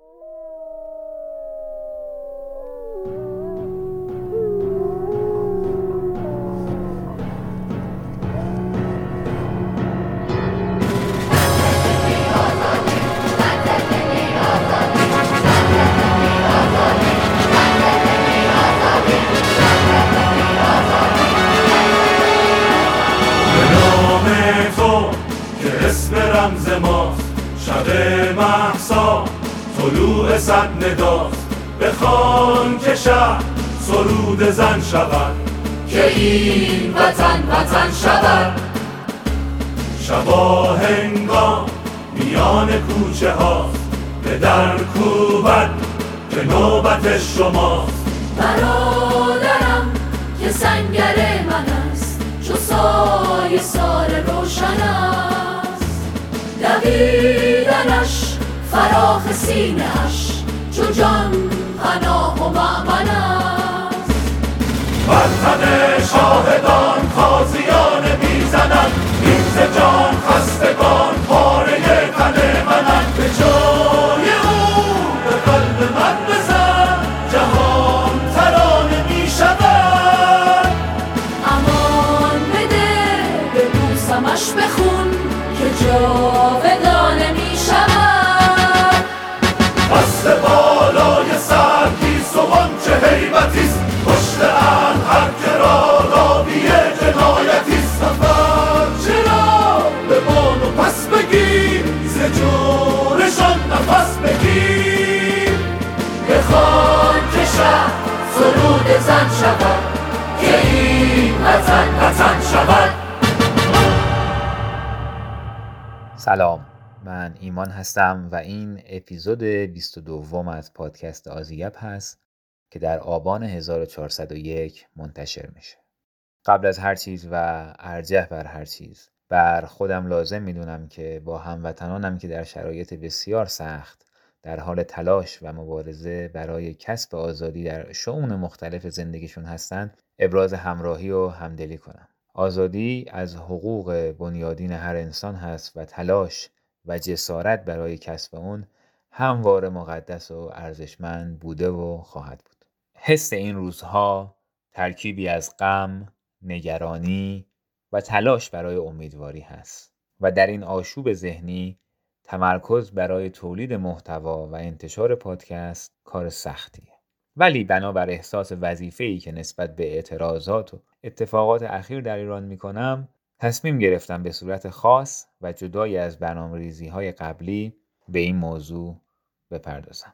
you cīnās. شود. که این سلام من ایمان هستم و این اپیزود 22 از پادکست آزیپ هست که در آبان 1401 منتشر میشه. قبل از هر چیز و ارجه بر هر چیز بر خودم لازم می‌دونم که با هموطنانم که در شرایط بسیار سخت در حال تلاش و مبارزه برای کسب آزادی در شعون مختلف زندگیشون هستند ابراز همراهی و همدلی کنم. آزادی از حقوق بنیادین هر انسان هست و تلاش و جسارت برای کسب اون هموار مقدس و ارزشمند بوده و خواهد بود. حس این روزها ترکیبی از غم، نگرانی و تلاش برای امیدواری هست و در این آشوب ذهنی تمرکز برای تولید محتوا و انتشار پادکست کار سختیه ولی بنابر احساس وظیفه‌ای که نسبت به اعتراضات و اتفاقات اخیر در ایران می‌کنم تصمیم گرفتم به صورت خاص و جدای از برنامه ریزی های قبلی به این موضوع بپردازم.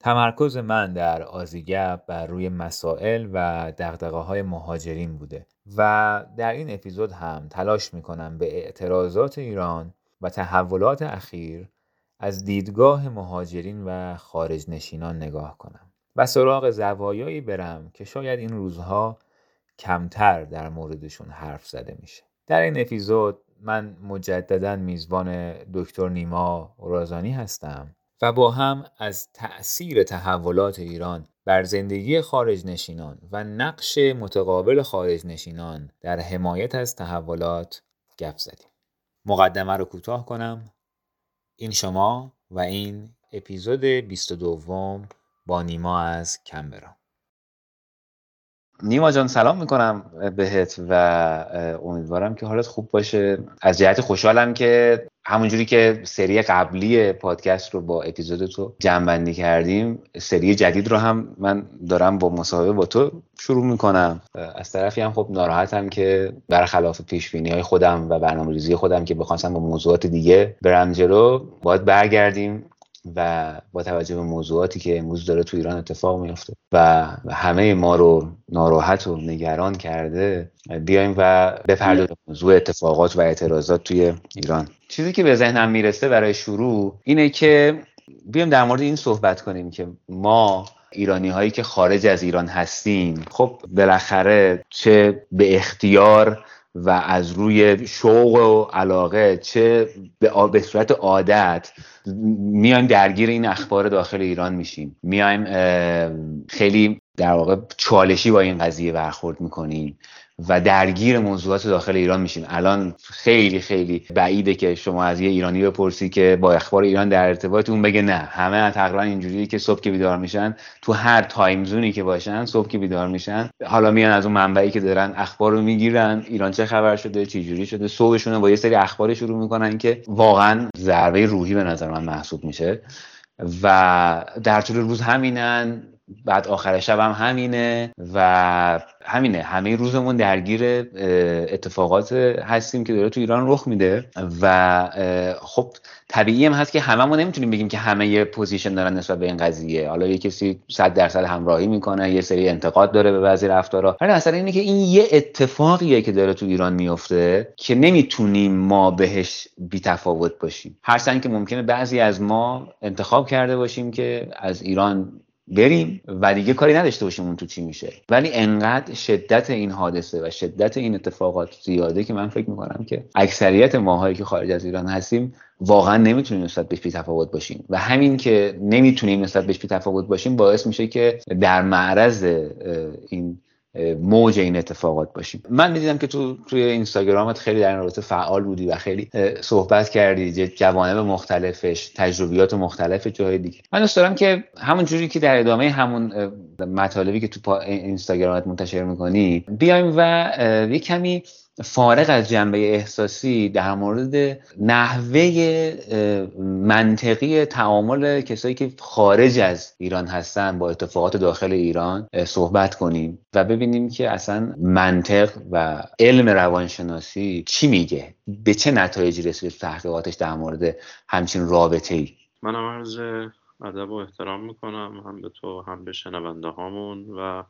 تمرکز من در آزیگب بر روی مسائل و دقدقه های مهاجرین بوده و در این اپیزود هم تلاش می‌کنم به اعتراضات ایران و تحولات اخیر از دیدگاه مهاجرین و خارج نشینان نگاه کنم و سراغ زوایایی برم که شاید این روزها کمتر در موردشون حرف زده میشه در این اپیزود من مجددا میزبان دکتر نیما رازانی هستم و با هم از تأثیر تحولات ایران بر زندگی خارج نشینان و نقش متقابل خارج نشینان در حمایت از تحولات گپ زدیم. مقدمه رو کوتاه کنم. این شما و این اپیزود 22 با نیما از کمبرا. نیما جان سلام می‌کنم بهت و امیدوارم که حالت خوب باشه از جهت خوشحالم که همونجوری که سری قبلی پادکست رو با اپیزود تو جمع کردیم سری جدید رو هم من دارم با مصاحبه با تو شروع می‌کنم. از طرفی هم خب ناراحتم که برخلاف پیش های خودم و برنامه خودم که بخواستم با موضوعات دیگه برم جلو باید برگردیم و با توجه به موضوعاتی که امروز داره تو ایران اتفاق میفته و همه ما رو ناراحت و نگران کرده بیایم و بپردازیم موضوع اتفاقات و اعتراضات توی ایران. چیزی که به ذهنم می‌رسه برای شروع اینه که بیایم در مورد این صحبت کنیم که ما ایرانی هایی که خارج از ایران هستیم خب بالاخره چه به اختیار و از روی شوق و علاقه چه به صورت عادت میایم درگیر این اخبار داخل ایران میشیم. میایم خیلی در واقع چالشی با این قضیه برخورد می‌کنیم. و درگیر موضوعات داخل ایران میشیم. الان خیلی خیلی بعیده که شما از یه ایرانی بپرسی که با اخبار ایران در ارتباط اون بگه نه همه تقریبا اینجوریه که صبح که بیدار میشن تو هر تایم زونی که باشن صبح که بیدار میشن حالا میان از اون منبعی که دارن اخبار رو می‌گیرن ایران چه خبر شده چه جوری شده صبحشون با یه سری اخبار شروع می‌کنن که واقعا ضربه روحی به نظر من محسوب میشه. و در طول روز همینن. بعد آخر شب هم همینه و همینه. همه روزمون درگیر اتفاقات هستیم که داره تو ایران رخ میده و خب طبیعی هم هست که ما نمی‌تونیم بگیم که همه position دارن نسبت به این قضیه. حالا یه کسی صد درصد همراهی می‌کنه یه سری انتقاد داره به بعضی رفتارها ولی مثلا اینه که این یه اتفاقیه که داره تو ایران میفته که نمی‌تونیم ما بهش بیتفاوت باشیم. هرچند که ممکنه بعضی از ما انتخاب کرده باشیم که از ایران بریم و دیگه کاری نداشته باشیم اون تو چی میشه. ولی انقدر شدت این حادثه و شدت این اتفاقات زیاده که من فکر می‌کنم که اکثریت ماهایی که خارج از ایران هستیم واقعا نمی‌تونیم نسبت بهش تفاوت باشیم. و همین که نمی‌تونیم نسبت بهش تفاوت باشیم باعث میشه که در معرض این موج این اتفاقات باشیم. من می‌دیدم که تو توی اینستاگرامت خیلی در این رابطه فعال بودی و خیلی صحبت کردی جوانب مختلفش تجربیات مختلف جای دیگه. من دوست دارم که همون جوری که در ادامه همون مطالبی که تو اینستاگرامت منتشر می‌کنی بیایم و یه کمی فارغ از جنبه احساسی در مورد نحوه منطقی تعامل کسایی که خارج از ایران هستن با اتفاقات داخل ایران صحبت کنیم و ببینیم که اصلا منطق و علم روانشناسی چی میگه؟ به چه نتایجی رسید تحقیقاتش در مورد همچین رابطه ای من عرض ادب و احترام می‌کنم هم به تو هم به شنونده هامون و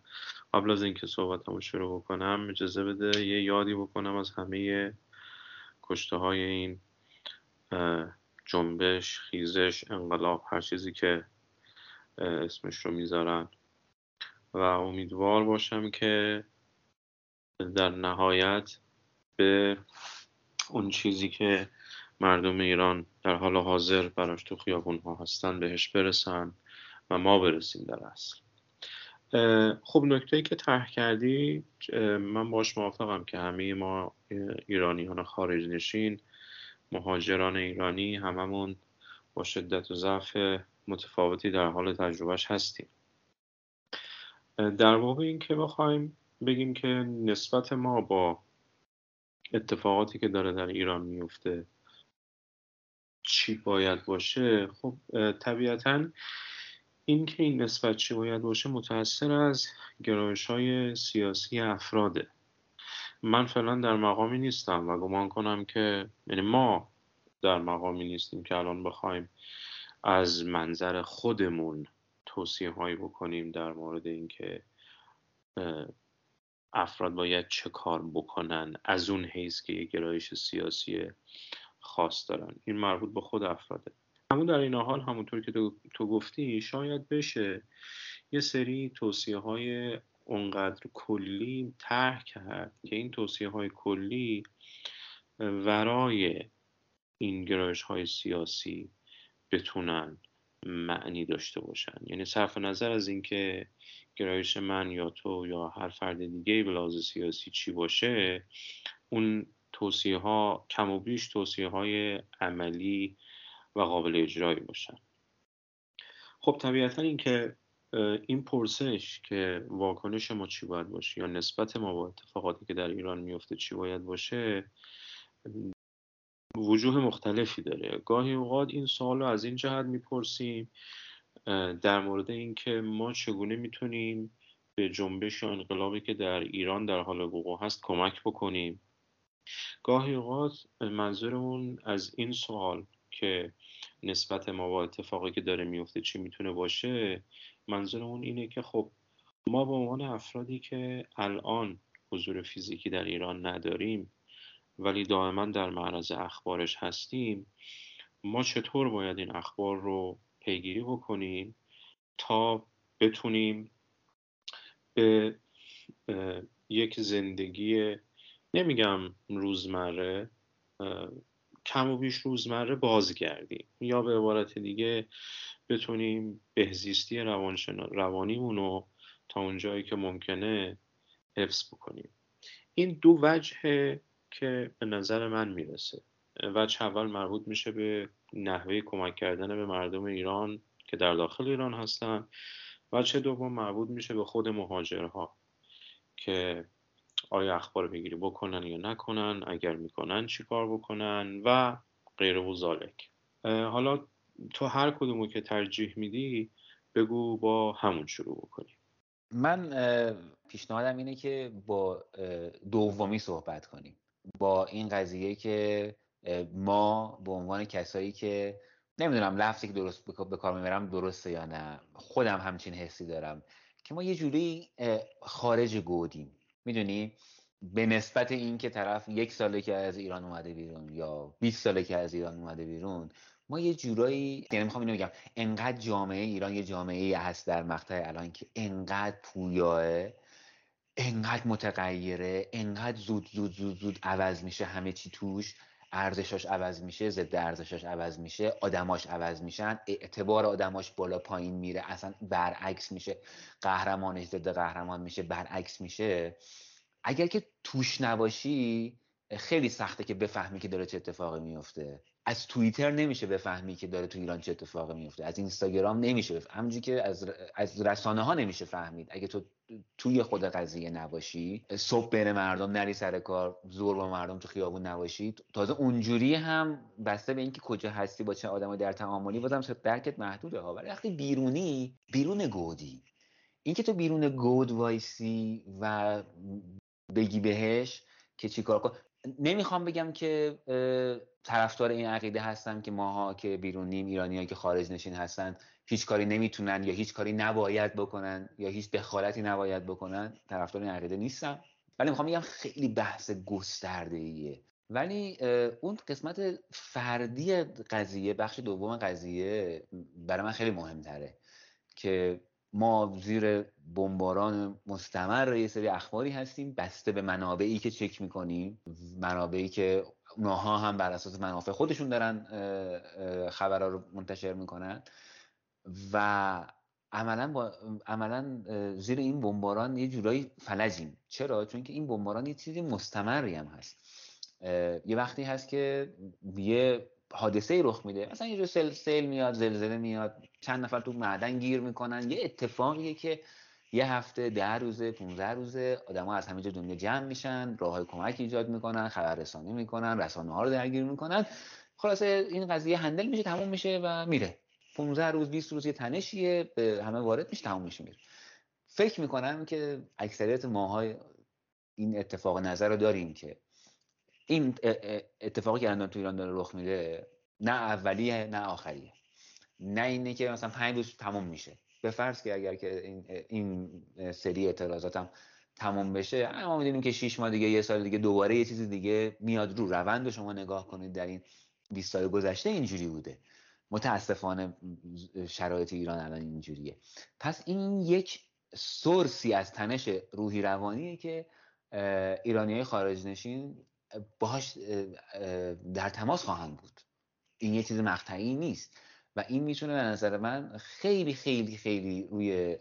قبل از اینکه صحبتمو شروع بکنم اجازه بده یه یادی بکنم از همه کشته های این جنبش خیزش انقلاب هر چیزی که اسمش رو می‌ذارن. و امیدوار باشم که در نهایت به اون چیزی که مردم ایران در حال حاضر براش تو خیابون ها هستن بهش برسن و ما برسیم در اصل. خب نکته ای که طرح کردی من باش موافقم که همه ما ایرانیان خارج نشین مهاجران ایرانی هممون با شدت و ضعف متفاوتی در حال تجربهش هستیم. در واقع این که بخوایم بگیم که نسبت ما با اتفاقاتی که داره در ایران میفته چی باید باشه خب طبیعتا این که این نسبت چی باید باشه متأثر از گرایش های سیاسی افراده. من فعلا در مقامی نیستم و گمان کنم که یعنی ما در مقامی نیستیم که الان بخوایم از منظر خودمون توصیه هایی بکنیم در مورد اینکه افراد باید چه کار بکنن از اون حیث که یک گرایش سیاسی خاص دارن. این مربوط به خود افراده. همون در این حال همونطور که تو, گفتی شاید بشه یه سری توصیه های اونقدر کلی طرح کرد که این توصیه های کلی ورای این گرایش های سیاسی بتونن معنی داشته باشن. یعنی صرف نظر از اینکه گرایش من یا تو یا هر فرد دیگه به سیاسی چی باشه اون توصیه ها کم و بیش توصیه های عملی و قابل اجرایی باشن. خب طبیعتا اینکه این پرسش که واکنش ما چی باید باشه یا نسبت ما با اتفاقاتی که در ایران میفته چی باید باشه وجوه مختلفی داره. گاهی اوقات این سوال رو از این جهت می‌پرسیم در مورد اینکه ما چگونه می‌تونیم به جنبش یا انقلابی که در ایران در حال وقوع هست کمک بکنیم. گاهی اوقات منظورمون از این سوال که نسبت ما با اتفاقی که داره میفته چی می‌تونه باشه منظورمون اینه که خب ما به عنوان افرادی که الان حضور فیزیکی در ایران نداریم ولی دائما در معرض اخبارش هستیم ما چطور باید این اخبار رو پیگیری بکنیم تا بتونیم به یک زندگی نمیگم روزمره کم و بیش روزمره بازگردیم یا به عبارت دیگه بتونیم بهزیستی روانیمون رو تا اونجایی که ممکنه حفظ بکنیم. این دو وجه که به نظر من می‌رسه. وجه اول مربوط میشه به نحوه کمک کردن به مردم ایران که در داخل ایران هستن. وجه دوم مربوط میشه به خود مهاجرها که آیا اخبار بگیری بکنن یا نکنن اگر می‌کنن چیکار بکنن و غیر و زالک. حالا تو هر کدومو که ترجیح میدی بگو با همون شروع بکنیم. من پیشنهادم اینه که با دومی صحبت کنیم. با این قضیه که ما به عنوان کسایی که نمی‌دونم لفظی که درست به کار می‌برم درسته یا نه. خودم همچین حسی دارم که ما یه جوری خارج گودیم. می‌دونی به نسبت این که طرف یک ساله که از ایران اومده بیرون یا 20 ساله که از ایران اومده بیرون ما یه جورایی یعنی می‌خوام اینو بگم انقدر جامعه ایران یه جامعه هست در مقطع الان که انقدر پویاه انقدر متغیره انقدر زود زود زود زود عوض میشه همه چی توش. ارزشاش عوض میشه ضد ارزشاش عوض میشه آدماش عوض میشن اعتبار آدماش بالا پایین میره اصلا برعکس میشه. قهرمانش ضد قهرمان میشه برعکس میشه. اگر که توش نباشی خیلی سخته که بفهمی که داره چه اتفاقی میفته. از توییتر نمیشه بفهمی که داره تو ایران چه اتفاقی میفته. از اینستاگرام نمیشه بفهمی که از از رسانه ها نمیشه فهمید. اگه تو توی خود قضیه نباشی. صبح بین مردم نری سر کار زور با مردم تو خیابون نباشی. تازه اونجوری هم بسته به اینکه کجا هستی با چه آدمایی در تعاملی بازم درکت محدوده ها. ولی وقتی بیرونی بیرون گودی. اینکه تو بیرون گود وایسی و بگی بهش که چیکار کن. نمی‌خوام بگم که طرفدار این عقیده هستم که ماها که بیرونیم ایرانیایی که خارج نشین هستن هیچ کاری نمی‌تونن یا هیچ کاری نباید بکنن یا هیچ دخالتی نباید بکنن طرفدار این عقیده نیستم ولی می‌خوام بگم خیلی بحث گسترده ایه ولی اون قسمت فردی قضیه بخش دوم قضیه برای من خیلی مهمتره که ما زیر بمباران مستمر یه سری اخباری هستیم بسته به منابعی که چک می‌کنیم منابعی که اونها هم بر اساس منافع خودشون دارن خبرها رو منتشر می‌کنن. و عملا با عملا زیر این بمباران یه جورایی فلجیم. چرا؟ چون که این بمباران یه چیزی مستمری هم هست. یه وقتی هست که یه حادثه ای رخ میده. مثلا یه سل میاد زلزله میاد چند نفر تو معدن گیر می‌کنن. یه اتفاقیه که یه هفته ده روزه 15 روزه آدما از همه جا دنیا جمع میشن راه های کمک ایجاد می‌کنن خبررسانی می‌کنن رسانه ها رو درگیر می‌کنن. خلاصه این قضیه هندل میشه تموم میشه و میره. 15 روز 20 روز یه تنشیه به همه وارد میشه تموم میشه میره. فکر می‌کنم که اکثریت ماهای این اتفاق نظر رو داریم که این اتفاقی که الان تو ایران داره رخ میده نه اولیه نه آخریه. نه اینه که مثلا پنج روز تموم میشه. به فرض که اگر که این, این سری اعتراضاتم تموم بشه ما می‌دونیم که 6 ماه دیگه یه سال دیگه دوباره یه چیز دیگه میاد رو. روند رو شما نگاه کنید در این 20 سال گذشته اینجوری بوده. متاسفانه شرایط ایران الان اینجوریه. پس این یک سورسی از تنش روحی روانیه که ایرانی های خارج نشین باهاش در تماس خواهند بود. این یه چیز مقطعی نیست. و این می‌تونه به نظر من خیلی خیلی خیلی روی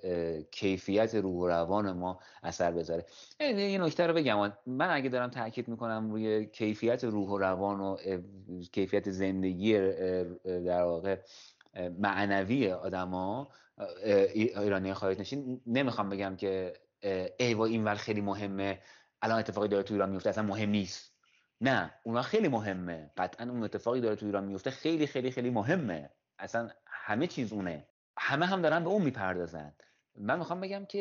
کیفیت روح و روان ما اثر بذاره. یه نکته رو بگم. من اگه دارم تاکید می‌کنم روی کیفیت روح و روان و کیفیت زندگی در واقع معنوی آدما ایرانی خارج نشین نمی‌خوام بگم که ایوا اینور خیلی مهمه. الان اتفاقی داره تو ایران میفته اصلا مهم نیست. نه اونا خیلی مهمه. قطعا اون اتفاقی داره تو ایران میفته خیلی خیلی خیلی مهمه. اصلا همه چیز اونه. همه هم دارن به اون می‌پردازن. من می‌خوام بگم که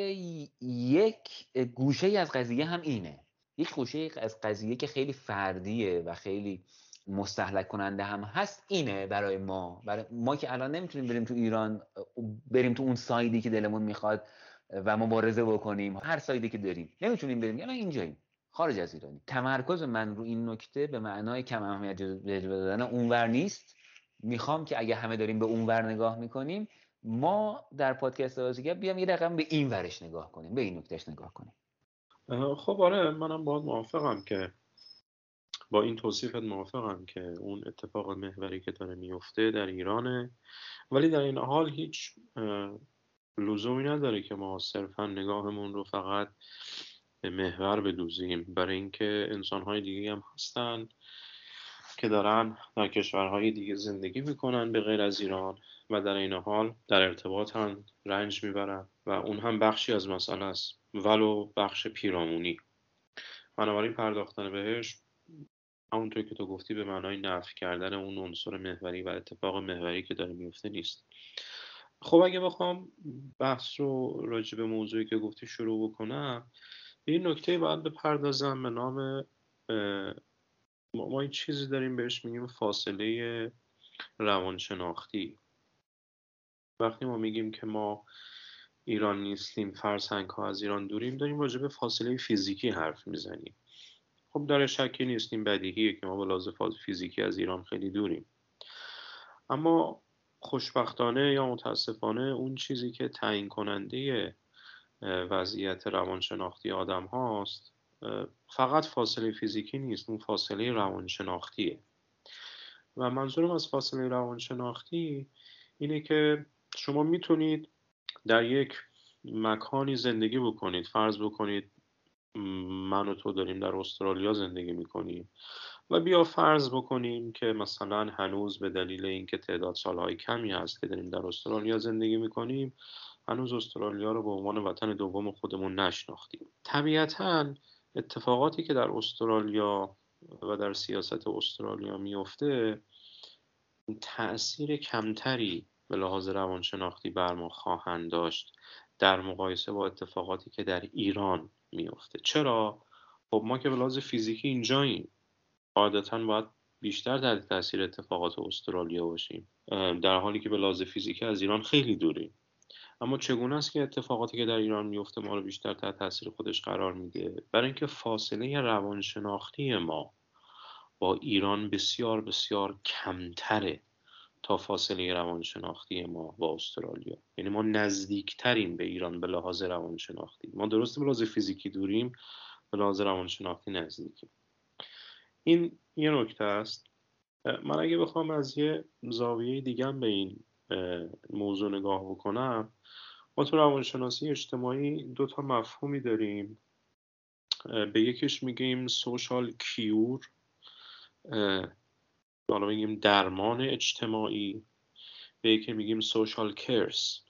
یک گوشه از قضیه هم اینه. یک گوشه از قضیه که خیلی فردیه و خیلی مستحلک کننده هم هست اینه برای ما. برای ما که الان نمی‌تونیم بریم تو ایران بریم تو اون سایدی که دلمون می‌خواد و مبارزه بکنیم. هر سایدی که داریم. نمی‌تونیم بریم. یعنی اینجاییم. خارج از ایرانی. تمرکز من رو این نکته به معنای کم اهمیت دادن اونور نیست. می‌خوام که اگه همه داریم به اونور نگاه می‌کنیم ما در پادکست بازیگر بیام یه رقم به این ورش نگاه کنیم به این نکتهش نگاه کنیم. خب آره منم باید موافقم که با این توصیفت موافقم که اون اتفاق محوری که داره میفته در ایرانه. ولی در این حال هیچ لزومی نداره که ما صرفا نگاهمون رو فقط به محور بدوزیم. برای اینکه انسانهای دیگه هم هستن. که دارن در کشورهای دیگه زندگی می‌کنن به غیر از ایران و در این حال در ارتباطن رنج می‌برن و اون هم بخشی از مسئله است ولو بخش پیرامونی. بنابراین پرداختن بهش همونطور که تو گفتی به معنای نفی کردن اون عنصر محوری و اتفاق محوری که داره میفته نیست. خب اگه بخوام بحث رو راجع به موضوعی که گفتی شروع بکنم به این نکته باید بپردازم به نام ما این چیزی داریم بهش میگیم فاصله روانشناختی. وقتی ما میگیم که ما ایران نیستیم فرسنگ ها از ایران دوریم داریم راجع به فاصله فیزیکی حرف می‌زنیم. خب داره شکی نیستیم بدیهیه که ما به لحاظ فیزیکی از ایران خیلی دوریم. اما خوشبختانه یا متاسفانه اون چیزی که تعیین کننده وضعیت روانشناختی آدم هاست فقط فاصله فیزیکی نیست اون فاصله روانشناختیه. و منظورم از فاصله روانشناختی اینه که شما می‌تونید در یک مکانی زندگی بکنید. فرض بکنید من و تو داریم در استرالیا زندگی می‌کنیم و بیا فرض بکنیم که مثلا هنوز به دلیل اینکه تعداد سالهای کمی هست که داریم در استرالیا زندگی می‌کنیم هنوز استرالیا رو به عنوان وطن دوم خودمون نشناختیم. طبیعتا اتفاقاتی که در استرالیا و در سیاست استرالیا میفته تأثیر کمتری به لحاظ روانشناختی بر ما خواهند داشت در مقایسه با اتفاقاتی که در ایران میفته چرا؟ خب ما که به لحاظ فیزیکی اینجاییم. قاعدتا باید بیشتر در تاثیر اتفاقات استرالیا باشیم. در حالی که به لحاظ فیزیکی از ایران خیلی دوریم. اما چگونه است که اتفاقاتی که در ایران میفته ما رو بیشتر تحت تاثیر خودش قرار میده؟ برای اینکه فاصله روانشناختی ما با ایران بسیار بسیار کمتره تا فاصله روانشناختی ما با استرالیا. یعنی ما نزدیکتریم به ایران به لحاظ روانشناختی. ما درسته به لحاظ فیزیکی دوریم به لحاظ روانشناختی نزدیکیم. این یه نکته است. من اگه بخوام از یه زاویه دیگه به این موضوع نگاه بکنم. ما تو روانشناسی اجتماعی دو تا مفهومی داریم. به یکیش میگیم سوشال کیور حالا میگیم درمان اجتماعی. به یکی میگیم سوشال کرس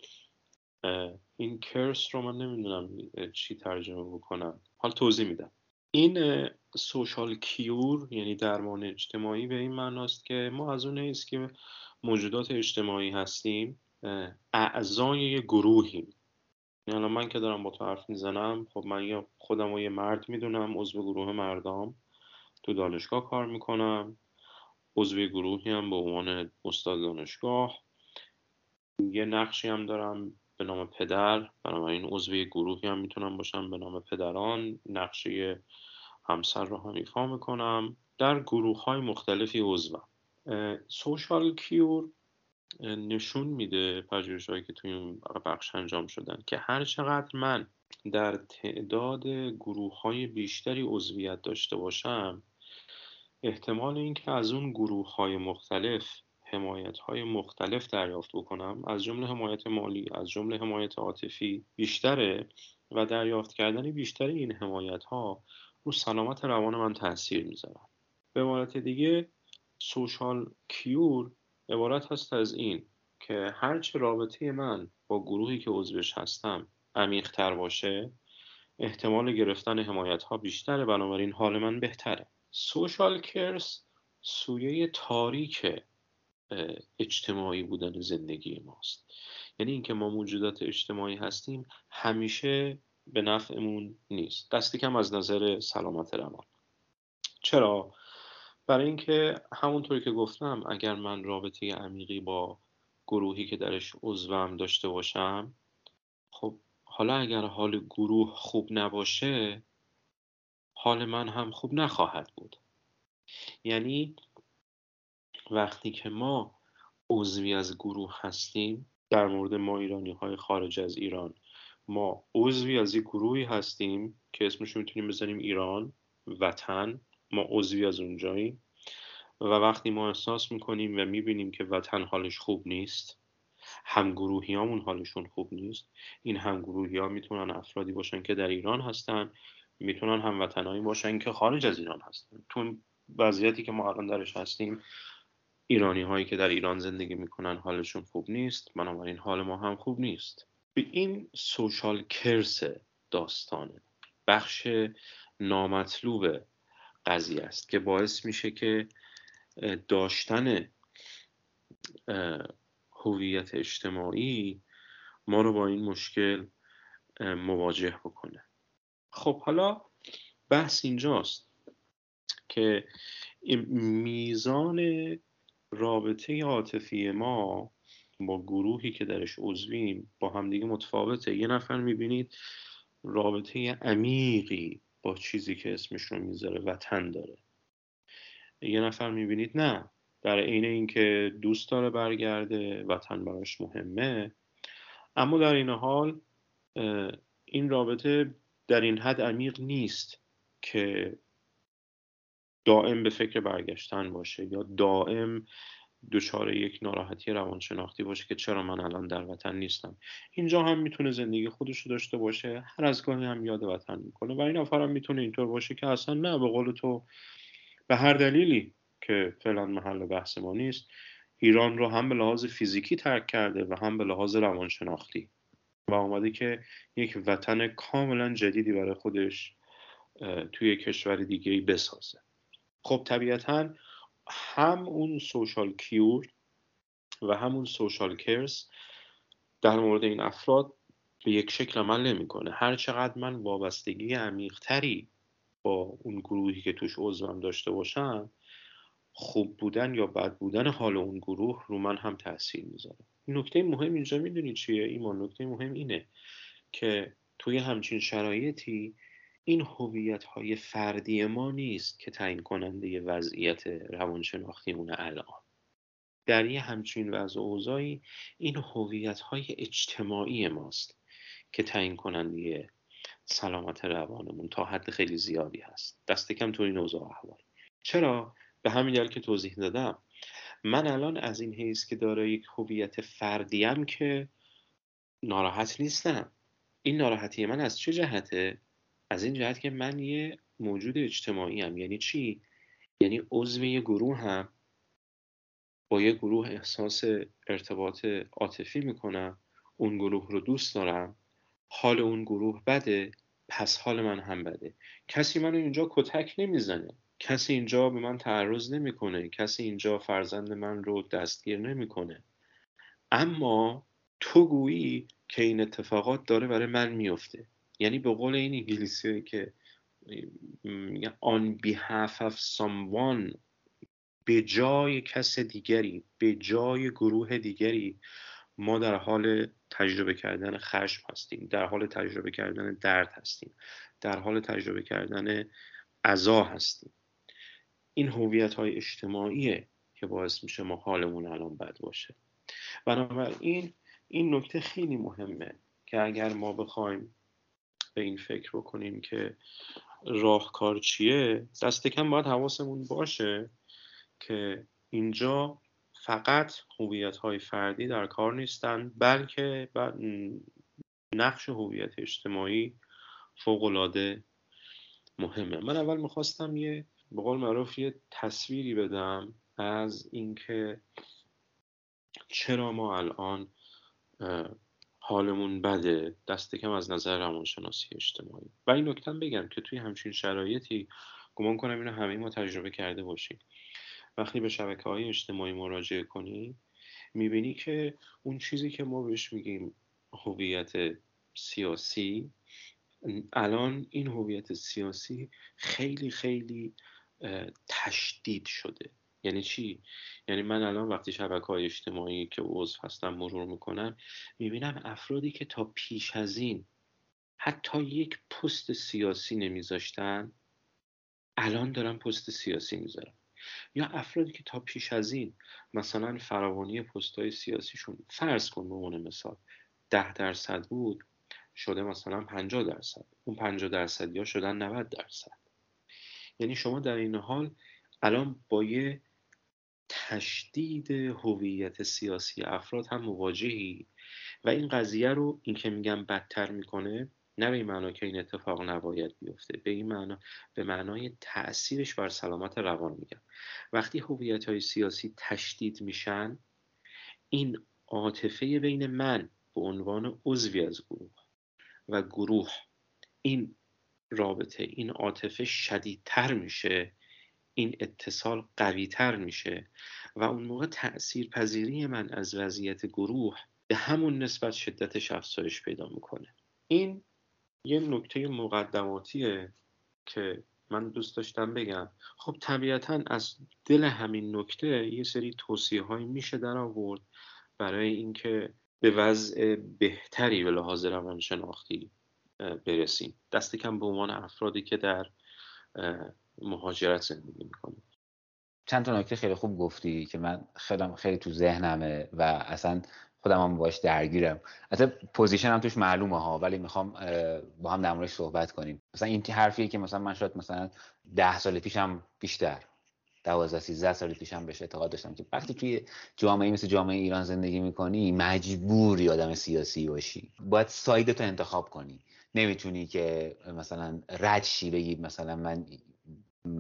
این کرس رو من نمی‌دونم چی ترجمه بکنم. حال توضیح میدم. این سوشال کیور یعنی درمان اجتماعی به این معناست که ما از اون نیست که موجودات اجتماعی هستیم اعضای یه گروهیم. یعنی من که دارم با تو حرف می‌زنم خب من یا خودم و یه مرد می‌دونم عضو گروه مردام تو دانشگاه کار می‌کنم. عضو گروهی هم به عنوان استاد دانشگاه. یه نقشی هم دارم به نام پدر. بنابراین عضو گروهی هم می‌تونم باشم به نام پدران. نقشه همسر رو هم ایفا می‌کنم. در گروه های مختلفی عضوم. سوشال کیور نشون میده پژوهش هایی که توی اون بخش انجام شدن که هر چقدر من در تعداد گروه های بیشتری عضویت داشته باشم احتمال اینکه از اون گروه های مختلف حمایت های مختلف دریافت بکنم از جمله حمایت مالی از جمله حمایت عاطفی بیشتره و دریافت کردن بیشتر این حمایت ها رو سلامت روان من تاثیر می‌ذارن به عبارت دیگه سوشال کیور عبارت هست از این که هرچه رابطه من با گروهی که عضوش هستم عمیقتر باشه احتمال گرفتن حمایت ها بیشتره بنابراین حال من بهتره. سوشال کرس سویه تاریک اجتماعی بودن زندگی ماست. یعنی اینکه ما موجودات اجتماعی هستیم همیشه به نفعمون نیست. دستی کم از نظر سلامت روان. چرا؟ برای اینکه همونطوری که گفتم اگر من رابطه عمیقی با گروهی که درش عضوم داشته باشم خب حالا اگر حال گروه خوب نباشه حال من هم خوب نخواهد بود. یعنی وقتی که ما عضوی از گروه هستیم در مورد ما ایرانی های خارج از ایران ما عضوی از یک گروهی هستیم که اسمش می‌تونیم بزنیم ایران وطن. ما عضوی از اونجاییم و وقتی ما احساس می‌کنیم و می‌بینیم که وطن حالش خوب نیست همگروهی همون حالشون خوب نیست این همگروهی ها می‌تونن افرادی باشن که در ایران هستن می‌تونن هموطنایی باشن که خارج از ایران هستن. تو وضعیتی که ما الان درش هستیم ایرانی هایی که در ایران زندگی می‌کنن حالشون خوب نیست بنابراین حال ما هم خوب نیست. به این سوشال کرس داستانه. بخش نامطلوب قضیه است که باعث میشه که داشتن هویت اجتماعی ما رو با این مشکل مواجه بکنه. خب حالا بحث اینجاست که میزان رابطه عاطفی ما با گروهی که درش عضویم با همدیگه متفاوته. یه نفر می‌بینید رابطه عمیقی با چیزی که اسمش رو می‌ذاره وطن داره. یه نفر می‌بینید نه در عین اینکه دوست داره برگرده وطن براش مهمه. اما در این حال این رابطه در این حد عمیق نیست که دائم به فکر برگشتن باشه یا دائم دچار یک ناراحتی روانشناختی باشه که چرا من الان در وطن نیستم. اینجا هم می‌تونه زندگی خودش رو داشته باشه هر از گاهی هم یاد وطن می‌کنه و این نفر هم می‌تونه اینطور باشه که اصلا نه به قول تو به هر دلیلی که فعلا محل بحث ما نیست ایران رو هم به لحاظ فیزیکی ترک کرده و هم به لحاظ روانشناختی. و آمده که یک وطن کاملا جدیدی برای خودش توی کشور دیگه بسازه. خب طبیعتا هم اون سوشال کیور و همون سوشال کرس در مورد این افراد به یک شکل عمل نمی‌کنه. هر چقدر من وابستگی عمیقتری با اون گروهی که توش عضوم داشته باشم خوب بودن یا بد بودن حال اون گروه رو من هم تاثیر می‌ذاره. نکته مهم اینجا می‌دونی چیه؟ ایمان نکته مهم اینه که توی همچین شرایطی این هویت های فردی ما نیست که تعیین کننده وضعیت روانشناختیمون الان. در یه همچین وضع اوضاعی این هویت های اجتماعی ماست که تعیین کننده سلامت روانمون تا حد خیلی زیادی هست. دست کم تو این اوضاع احوال. چرا؟ به همین دلیل که توضیح دادم. من الان از این حیث که داره یک هویت فردیم که ناراحت نیستم. این ناراحتی من از چه جهته؟ از این جهت که من یه موجود اجتماعی هم یعنی چی؟ یعنی عضو یه گروه هم. با یه گروه احساس ارتباط عاطفی می‌کنم. اون گروه رو دوست دارم. حال اون گروه بده پس حال من هم بده. کسی منو اینجا کتک نمی‌زنه. کسی اینجا به من تعرض نمی‌کنه. کسی اینجا فرزند من رو دستگیر نمی‌کنه. اما تو گویی که این اتفاقات داره برای من میفته یعنی به قول این انگلیسی که on behalf of someone به جای کس دیگری به جای گروه دیگری ما در حال تجربه کردن خشم هستیم در حال تجربه کردن درد هستیم در حال تجربه کردن عذا هستیم. این هویت های اجتماعیه که باعث میشه ما حالمون الان بد باشه. بنابراین این نکته خیلی مهمه که اگر ما بخوایم به این فکر بکنیم که راهکار چیه. دست کم باید حواسمون باشه که اینجا فقط هویت های فردی در کار نیستن بلکه نقش هویت اجتماعی فوق العاده مهمه. من اول می‌خواستم یه به قول معروف یه تصویری بدم از اینکه چرا ما الان حالمون بده دست کم از نظر روانشناسی اجتماعی. و این نکته بگم که توی همچین شرایطی گمان کنم اینو همه ما تجربه کرده باشیم. وقتی به شبکه های اجتماعی مراجعه کنی می‌بینی که اون چیزی که ما بهش میگیم هویت سیاسی الان این هویت سیاسی خیلی خیلی تشدید شده. یعنی چی؟ یعنی من الان وقتی شبکه های اجتماعی که عضو هستم مرور می‌کنم می‌بینم افرادی که تا پیش از این حتی یک پست سیاسی نمیذاشتن الان دارن پست سیاسی می‌ذارن. یا افرادی که تا پیش از این مثلا فراوانی پست های سیاسیشون فرض کن به عنوان مثال ده درصد بود شده مثلا 50 درصد. اون 50 درصدی ها شدن 90 درصد. یعنی شما در این حال الان با یه تشدید هویت سیاسی افراد هم مواجهی. و این قضیه رو این که میگم بدتر می‌کنه نه به این معنا که این اتفاق نباید بیفته به این معنا به معنای تاثیرش بر سلامت روان میگم. وقتی هویت های سیاسی تشدید میشن این عاطفه بین من به عنوان عضوی از گروه و گروه این رابطه این عاطفه شدیدتر میشه. این اتصال قویتر میشه و اون موقع تأثیر پذیری من از وضعیت گروه به همون نسبت شدتش افزایش پیدا می‌کنه. این یه نکته مقدماتیه که من دوست داشتم بگم. خب طبیعتا از دل همین نکته یه سری توصیه های میشه در آورد برای اینکه به وضع بهتری به لحاظ روانشناختی برسیم. دست کم به عنوان افرادی که در مهاجرت زندگی می‌کنیم چند تا نکته خیلی خوب گفتی که من خیلی خیلی تو ذهنمه و اصلا خودم هم باش درگیرم. اصلا پوزیشن هم توش معلومه ها ولی می‌خوام با هم در صحبت کنیم. مثلا این حرفیه که مثلا من شاید مثلا ده سال پیشم بیشتر دوازده سیزده سال پیشم بهش اعتقاد داشتم که وقتی توی جامعه مثل جامعه ایران زندگی می‌کنی مجبوری آدم سیاسی باشی. باید سایدتو انتخاب کنی. نمی‌تونی که مثلا رد شی بگی مثلا من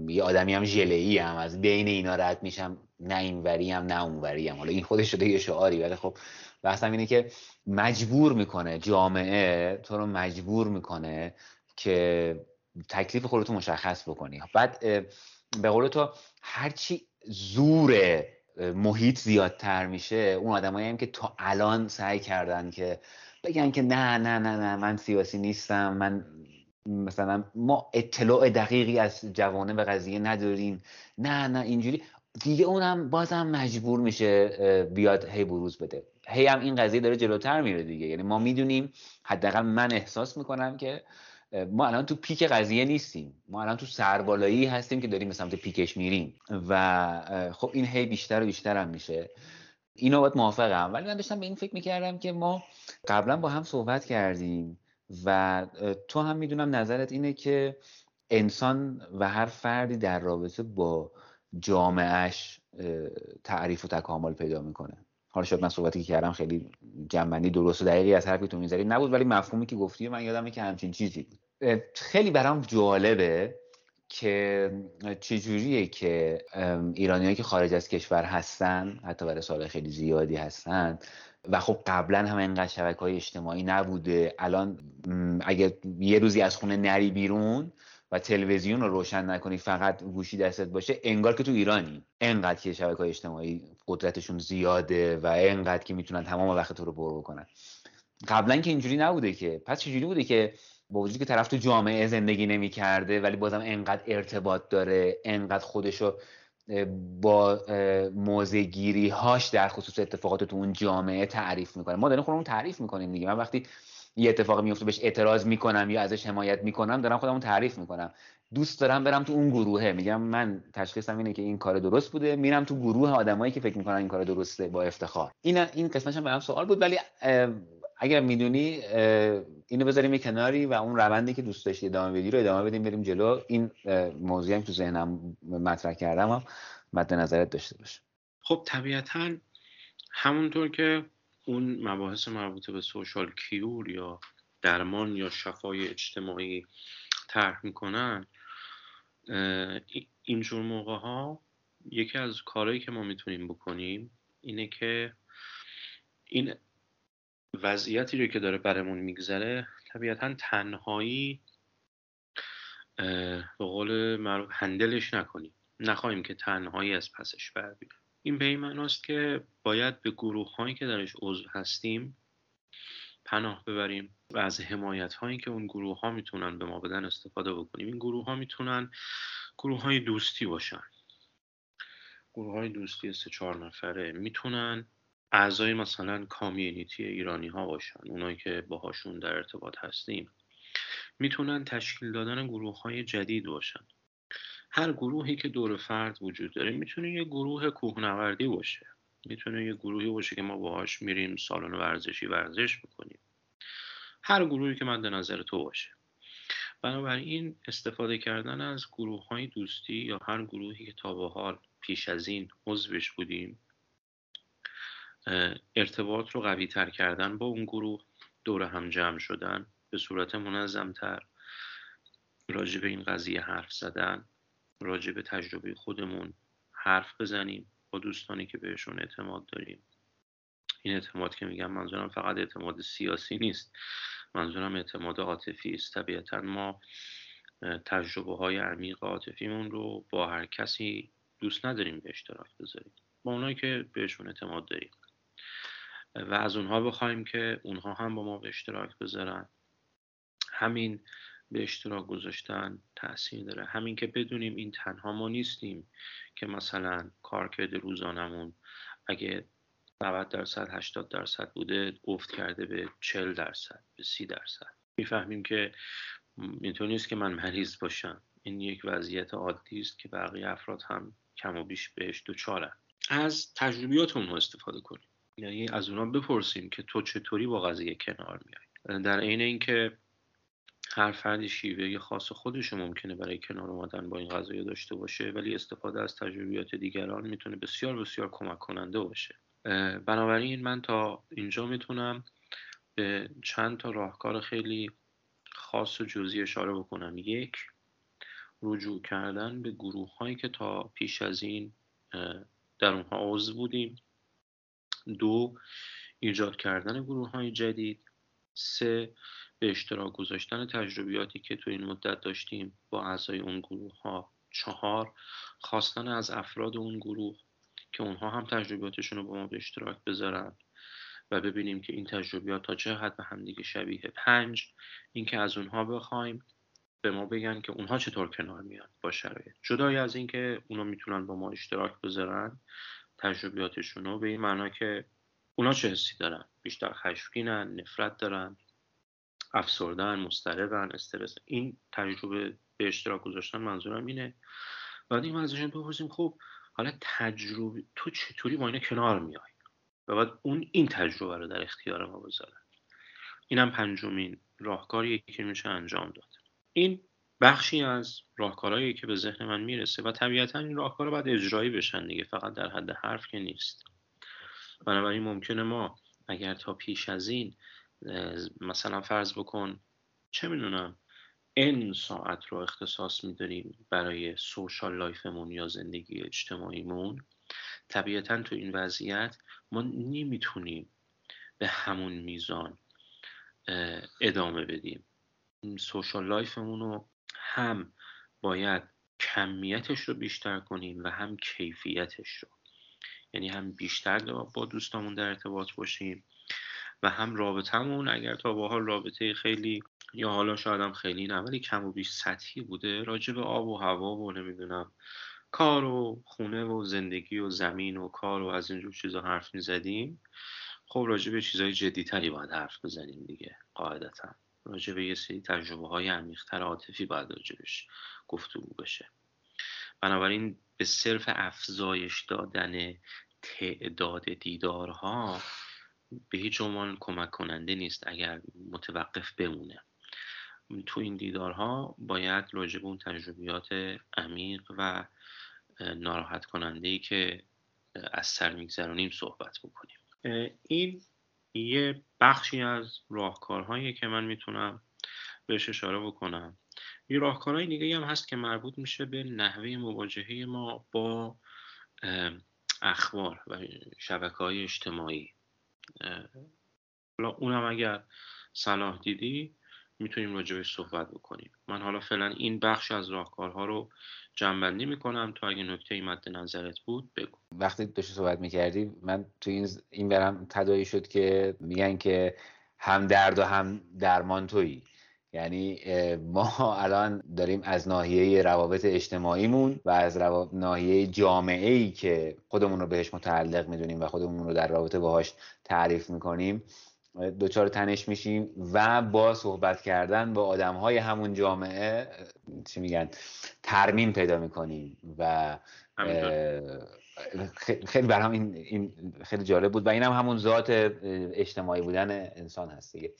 یه آدمی هم ژله هم از بین اینا رد میشم. نه این وری هم نه اون وری هم حالا این خودش شده یه شعاری ولی خب بحثم اینه که مجبور می‌کنه جامعه تو رو مجبور می‌کنه که تکلیف خودتو مشخص بکنی. بعد به قول تو هرچی زور محیط زیادتر میشه اون آدمایی هم که تا الان سعی کردن که بگن که نه نه نه نه من سیاسی نیستم من مثلا ما اطلاع دقیقی از جوانه به قضیه نداریم. نه نه اینجوری. دیگه اونم بازم مجبور میشه بیاد هی بروز بده. هی هم این قضیه داره جلوتر میره دیگه. یعنی ما می‌دونیم حداقل من احساس می‌کنم که ما الان تو پیک قضیه نیستیم. ما الان تو سربالایی هستیم که داریم به سمت پیکش میریم. و خب این هی بیشتر و بیشتر هم میشه. اینو باید موافقم. ولی من داشتم به این فکر می‌کردم که ما قبلا با هم صحبت کردیم. و تو هم می‌دونم نظرت اینه که انسان و هر فردی در رابطه با جامعهش تعریف و تکامل پیدا می‌کنه. حالا شاید من صحبتی که کردم خیلی جنبندی درست و دقیقی از حرفی تو می‌ذاری. نبود ولی مفهومی که گفتی من یادمه که همچین چیزی خیلی برام جالبه که چجوریه که ایرانیایی که خارج از کشور هستن حتی برای سال خیلی زیادی هستن و خب قبلا هم اینقدر شبکه های اجتماعی نبوده الان اگر یه روزی از خونه نری بیرون و تلویزیون رو روشن نکنی فقط گوشی دستت باشه انگار که تو ایرانی. انقدر که شبکه های اجتماعی قدرتشون زیاده و انقدر که می‌تونن تمام وقت تو رو برو بکنن. قبلا که اینجوری نبوده که. پس چجوری بوده که با وجودی که طرف تو جامعه زندگی نمی کرده ولی بازم انقدر ارتباط داره انقدر خودشو با موزگیری هاش در خصوص اتفاقات تو اون جامعه تعریف می‌کنه. ما داریم خودمون تعریف می‌کنیم دیگه. من وقتی یه اتفاقی میفته بهش اعتراض می‌کنم یا ازش حمایت می‌کنم دارم خودمون تعریف می‌کنم. دوست دارم برم تو اون گروهه. میگم من تشخیصم اینه که این کار درست بوده. میرم تو گروه آدمایی که فکر می‌کنن این کار درسته با افتخار. این این قسمتش هم برام سوال بود ولی اگر می‌دونی اینو بذاریم یه کناری و اون روندی که دوست داشتی ادامه بدی رو ادامه بدیم بریم جلو. این موضوعی هم تو ذهنم مطرح کردم هم مد نظرت داشته باشه خب طبیعتا همونطور که اون مباحث مربوط به سوشال کیور یا درمان یا شفای اجتماعی طرح می‌کنن اینجور موقع ها یکی از کارهایی که ما می‌تونیم بکنیم اینه که این وضعیتی رو که داره برمون میگذره طبیعتا تنهایی به قول معروف هندلش نکنیم. نخواهیم که تنهایی از پسش بر این به این معناست که باید به گروه هایی که درش عضو هستیم پناه ببریم و از حمایت هایی که اون گروه ها می‌تونن به ما بدن استفاده بکنیم. این گروه ها می‌تونن گروه های دوستی باشن. گروه های دوستی سه چهار نفره می‌تونن اعضای مثلا کامیونیتی ایرانی ها باشن اونایی که باهاشون در ارتباط هستیم می‌تونن تشکیل دادن گروه های جدید باشن. هر گروهی که دور فرد وجود داره می‌تونه یه گروه کوهنوردی باشه. می‌تونه یه گروهی باشه که ما باهاش میریم سالن ورزشی ورزش بکنیم هر گروهی که مد نظر تو باشه. بنابراین استفاده کردن از گروه های دوستی یا هر گروهی که تا به حال پیش از این عضوش بودیم ارتباط رو قوی تر کردن با اون گروه دور هم جمع شدن به صورت منظمتر. راجع به این قضیه حرف زدن راجع به تجربه خودمون حرف بزنیم با دوستانی که بهشون اعتماد داریم. این اعتماد که میگم منظورم فقط اعتماد سیاسی نیست منظورم اعتماد عاطفی است. طبیعتا ما تجربه های عمیق عاطفیمون رو با هر کسی دوست نداریم به اشتراک بذاریم. با اونایی که بهشون اعتماد داریم. و از اونها بخوایم که اونها هم با ما به اشتراک بذارن. همین به اشتراک گذاشتن تاثیر داره. همین که بدونیم این تنها ما نیستیم که مثلا کارکرد روزانمون اگه 90 درصد 80 درصد بوده افت کرده به 40 درصد به 30 درصد. می‌فهمیم که اینطور نیست که من مریض باشم. این یک وضعیت عادی است که بقیه افراد هم کم و بیش بهش دچارن. از تجربیات اونها استفاده کنیم. یعنی از اونها بپرسیم که تو چطوری با قضیه کنار میای. در عین اینکه هر فردی شیوه خاص خودش ممکنه برای کنار اومدن با این قضیه داشته باشه ولی استفاده از تجربیات دیگران می‌تونه بسیار بسیار کمک کننده باشه. بنابراین من تا اینجا می‌تونم به چند تا راهکار خیلی خاص و جزئی اشاره بکنم. یک رجوع کردن به گروه هایی که تا پیش از این در اونها عضو بودیم. دو ایجاد کردن گروه های جدید. سه به اشتراک گذاشتن تجربیاتی که تو این مدت داشتیم با اعضای اون گروه ها چهار خواستن از افراد اون گروه که اونها هم تجربیاتشون رو با ما به اشتراک بذارن و ببینیم که این تجربیات تا چه حد به همدیگه شبیه. پنج اینکه از اونها بخوایم به ما بگن که اونها چطور کنار میان با شرایط. جدای از اینکه اونا می‌تونن با ما اشتراک بذارن تجربیاتشون رو به این معنا که اونا چه حسی دارن؟ بیشتر خشمگینن نفرت دارن افسردن مضطربن استرس. این تجربه به اشتراک گذاشتن منظورم اینه. بعد این ازشون بپرسیم خب حالا تجربه تو چطوری با اینا کنار میای؟ و بعد اون این تجربه رو در اختیار ما بذارن. اینم پنجمین راهکاریه که میشه انجام داد. این بخشی از راهکارهایی که به ذهن من می‌رسه و طبیعتا این راهکارها باید اجرایی بشن دیگه فقط در حد حرف که نیست. بنابراین ممکنه ما اگر تا پیش از این مثلا فرض بکن چه می‌دونم این ساعت رو اختصاص میداریم برای سوشال لایفمون یا زندگی اجتماعیمون طبیعتا تو این وضعیت ما نمی‌تونیم به همون میزان ادامه بدیم. سوشال لایفمون رو هم باید کمیتش رو بیشتر کنیم و هم کیفیتش رو. یعنی هم بیشتر با دوستامون در ارتباط باشیم و هم رابطمون اگر تا با حال رابطه خیلی یا حالا شاید هم خیلی نه ولی کم و بیش سطحی بوده راجع به آب و هوا و نمی‌دونم کار و خونه و زندگی و زمین و کار و از اینجور چیزا حرف می‌زدیم خب راجع به چیزهای جدیتری باید حرف بزنیم دیگه قاعدتا. راجع به یه سری تجربه های عمیقتر عاطفی باید راجبش گفتگو بشه. بنابراین به صرف افزایش دادن تعداد دیدارها به هیچ عنوان کمک کننده نیست اگر متوقف بمونه. تو این دیدارها باید راجع به اون تجربیات عمیق و ناراحت کننده ای که از سر میگذرانیم صحبت بکنیم. این یه بخشی از راهکارهایی که من می‌تونم بهش اشاره بکنم. یه راهکارهای دیگه هم هست که مربوط میشه به نحوه مواجهه ما با اخبار و شبکه های اجتماعی حالا اونم اگر صلاح دیدی می‌تونیم راجبش صحبت بکنیم. من حالا فعلا این بخش از راهکارها رو جنبندی می‌کنم. تا اگه نکته مد نظرت بود بگو. وقتی داشتی صحبت می‌کردی من تو این این برم تدایی شد که میگن که هم درد و هم درمان تویی. یعنی ما الان داریم از ناحیه روابط اجتماعیمون و از ناحیه جامعه ای که خودمون رو بهش متعلق می‌دونیم و خودمون رو در رابطه باهاش تعریف می‌کنیم. دوچار تنش میشیم و با صحبت کردن با آدم های همون جامعه چی میگن ترمیم پیدا می‌کنیم و خیلی برام این, این خیلی جالب بود و این هم همون ذات اجتماعی بودن انسان هست دیگه.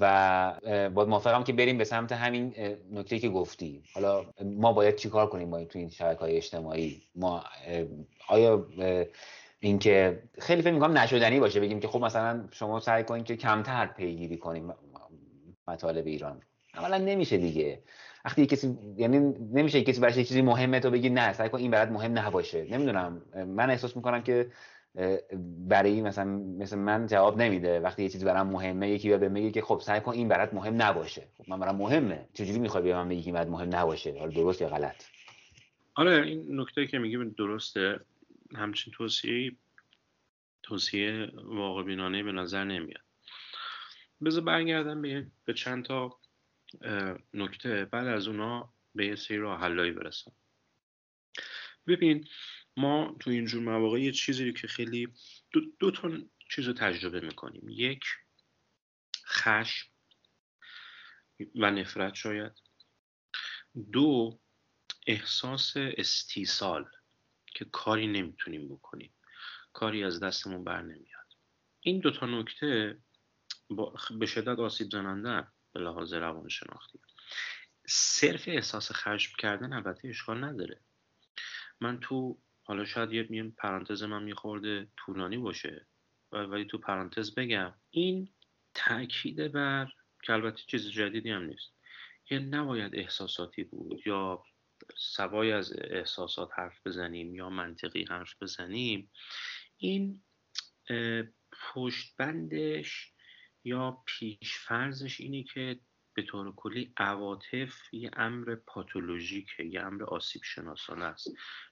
و باید موافقم که بریم به سمت همین نکته که گفتی. حالا ما باید چیکار کنیم با تو این شبکه های اجتماعی؟ ما آیا اینکه خیلی فکر می‌کنم نشدنی باشه بگیم که خب مثلا شما سعی کنید که کمتر پیگیری کنیم مطالب ایران. اولا نمیشه دیگه. وقتی کسی یعنی نمیشه کسی براش چیزی مهمه تو بگی نه سعی کن این برات مهم نباشه. نمی‌دونم. من احساس می‌کنم که برای مثلا مثل من جواب نمیده. وقتی یه چیزی برام مهمه یکی به میگه که خب سعی کن این برات مهم نباشه. خب من برام مهمه. چجوری می‌خوای به من بگی که مهم نباشه؟ حالا درست یا غلط؟ آره این نکته که میگی درسته. همچین توصیه توصیه واقع بینانه به نظر نمیاد. بذار برگردم به, به چند تا نکته. بعد از اونا به یه سری راه حلایی برسم. ببین ما تو اینجور مواقع یه چیزی که خیلی دو, دو تا چیز رو تجربه می‌کنیم. یک خشم و نفرت شاید. دو احساس استیصال. که کاری نمی‌تونیم بکنیم. کاری از دستمون بر نمیاد. این دوتا نکته به شدت آسیب زننده به لحاظ روان شناختی صرف احساس خشم کردن البته اشکال نداره. من تو حالا شاید یه پرانتز من میخورده طولانی باشه ولی تو پرانتز بگم این تاکید بر که البته چیز جدیدی هم نیست. که نباید احساساتی بود یا سوای از احساسات حرف بزنیم یا منطقی حرف بزنیم این پشتبندش یا پیشفرزش اینه که به طور کلی عواطف یه امر پاتولوژیکه یه امر آسیب شناسانه است.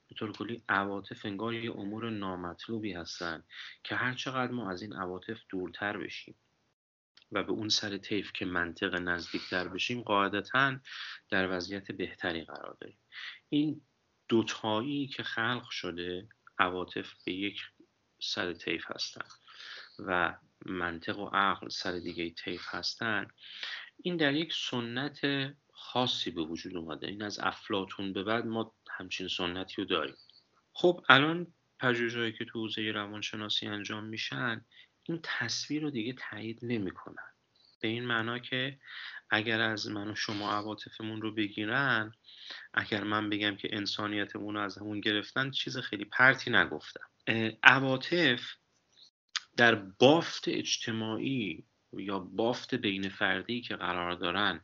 به طور کلی عواطف انگار یه امور نامطلوبی هستن که هر چقدر ما از این عواطف دورتر بشیم. و به اون سر طیف که منطق نزدیکتر بشیم قاعدتا در وضعیت بهتری قرار داریم. این دوتایی که خلق شده عواطف به یک سر طیف هستن و منطق و عقل سر دیگه طیف هستن این در یک سنت خاصی به وجود اومده. این از افلاتون به بعد ما همچین سنتی رو داریم. خب الان پژوهش‌هایی که تو حوزه روانشناسی انجام میشن این تصویر رو دیگه تایید نمی‌کنن. به این معنا که اگر از من و شما عواطفمون رو بگیرن اگر من بگم که انسانیتمون رو از همون گرفتن چیز خیلی پرتی نگفتم. عواطف در بافت اجتماعی یا بافت بین فردی که قرار دارن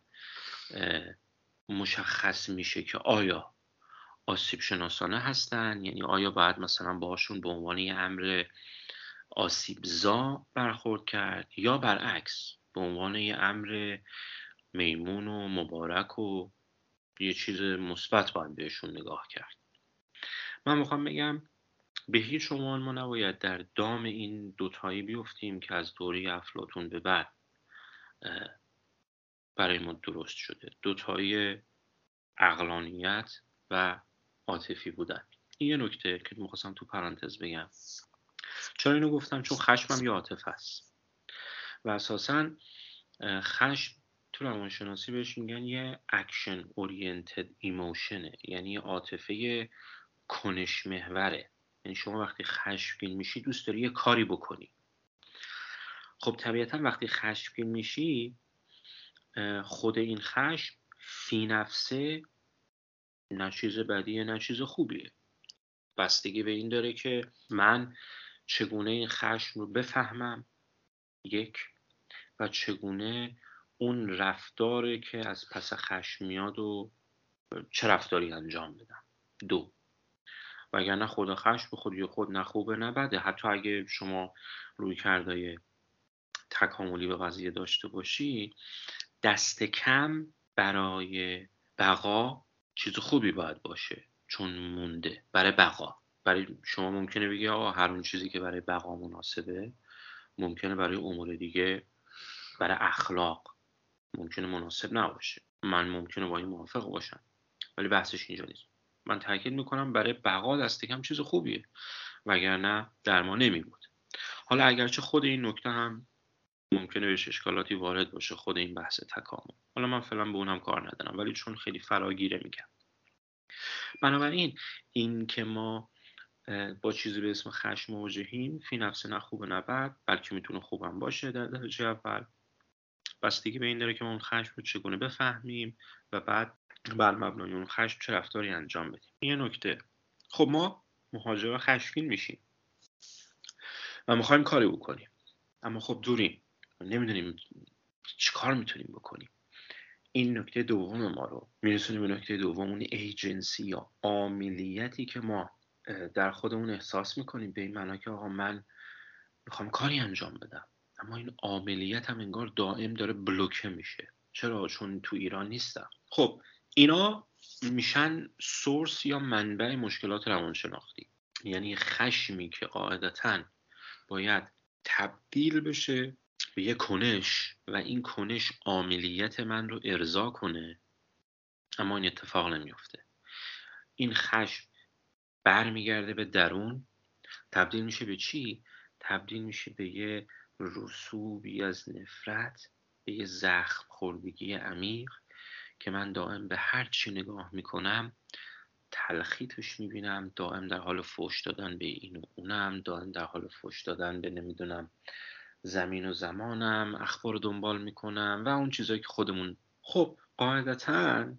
مشخص میشه که آیا آسیب شناسانه هستن؟ یعنی آیا باید مثلا باشون به عنوان یه امر آسیبزا برخورد کرد یا برعکس به عنوان یه امر میمون و مبارک و یه چیز مثبت باید بهشون نگاه کرد. من می‌خوام بگم به هیچ عنوان ما نباید در دام این دوتایی بیفتیم که از دوری افلاتون به بعد برای ما درست شده. دوتایی عقلانیت و عاطفی بودن. این یه نکته که می‌خواستم تو پرانتز بگم. چرا اینو گفتم؟ چون خشمم یه عاطفه است. و اساسا خشم تو روانشناسی بهش میگن یه action oriented emotion ه یعنی عاطفه کنش محوره. یعنی شما وقتی خشمگین میشی دوست داری یه کاری بکنی. خب طبیعتا وقتی خشمگین میشی خود این خشم فی نفسه نه چیز بدیه نه چیز خوبیه. بستگی به این داره که من چگونه این خشم رو بفهمم؟ یک. و چگونه اون رفتاره که از پس خشم میاد و چه رفتاری انجام بدم؟ دو. وگرنه خود خشم به خودی خود نه خوبه نه بده. حتی اگه شما روی کردای تکاملی به قضیه داشته باشی دست کم برای بقا چیز خوبی باید باشه چون مونده. برای بقا. برای شما ممکنه بگی آقا هر اون چیزی که برای بقا مناسبه ممکنه برای امور دیگه برای اخلاق ممکنه مناسب نباشه. من ممکنه با این موافق باشم. ولی بحثش اینجا نیست. من تاکید می‌کنم برای بقا دست کم چیز خوبیه. وگرنه در ما نمی بود حالا اگرچه خود این نکته هم ممکنه بهش اشکالاتی وارد باشه خود این بحث تکامل. حالا من فعلا به اونم کار ندارم ولی چون خیلی فراگیره میگم. بنابراین این که ما با چیزی به اسم خشم مواجهیم فی نفس نه خوب نه بد بلکه می‌تونه خوبم باشه در درجه اول. بستگی به این داره که ما اون خشم رو چگونه بفهمیم و بعد بر مبنای اون خشم چه رفتاری انجام بدیم. این نکته. خب ما مهاجر خشمگین میشیم و می‌خوایم کاری بکنیم. اما خب دوریم. نمی‌دونیم چیکار می‌تونیم بکنیم. این نکته دوم ما رو میرسونیم به نکته دوم اون ایجنسی یا عاملیتی که ما در خودمون احساس می‌کنیم به این معنا که آقا من می‌خوام کاری انجام بدم. اما این عاملیت هم انگار دائم داره بلوکه میشه. چرا؟ چون تو ایران نیستم. خب اینا میشن سورس یا منبع مشکلات روانشناختی. یعنی خشمی که قاعدتا باید تبدیل بشه به یه کنش و این کنش عاملیت من رو ارضا کنه اما این اتفاق نمیافته. این خشم برمیگرده به درون تبدیل میشه به چی؟ تبدیل میشه به یه رسوبی از نفرت به یه زخم خوردگی عمیق که من دائم به هر چی نگاه می‌کنم تلخی توش می‌بینم دائم در حال فوش دادن به این و اونم دائم در حال فوش دادن به نمی‌دونم زمین و زمانم اخبار دنبال می‌کنم و اون چیزایی که خودمون خب قاعدتا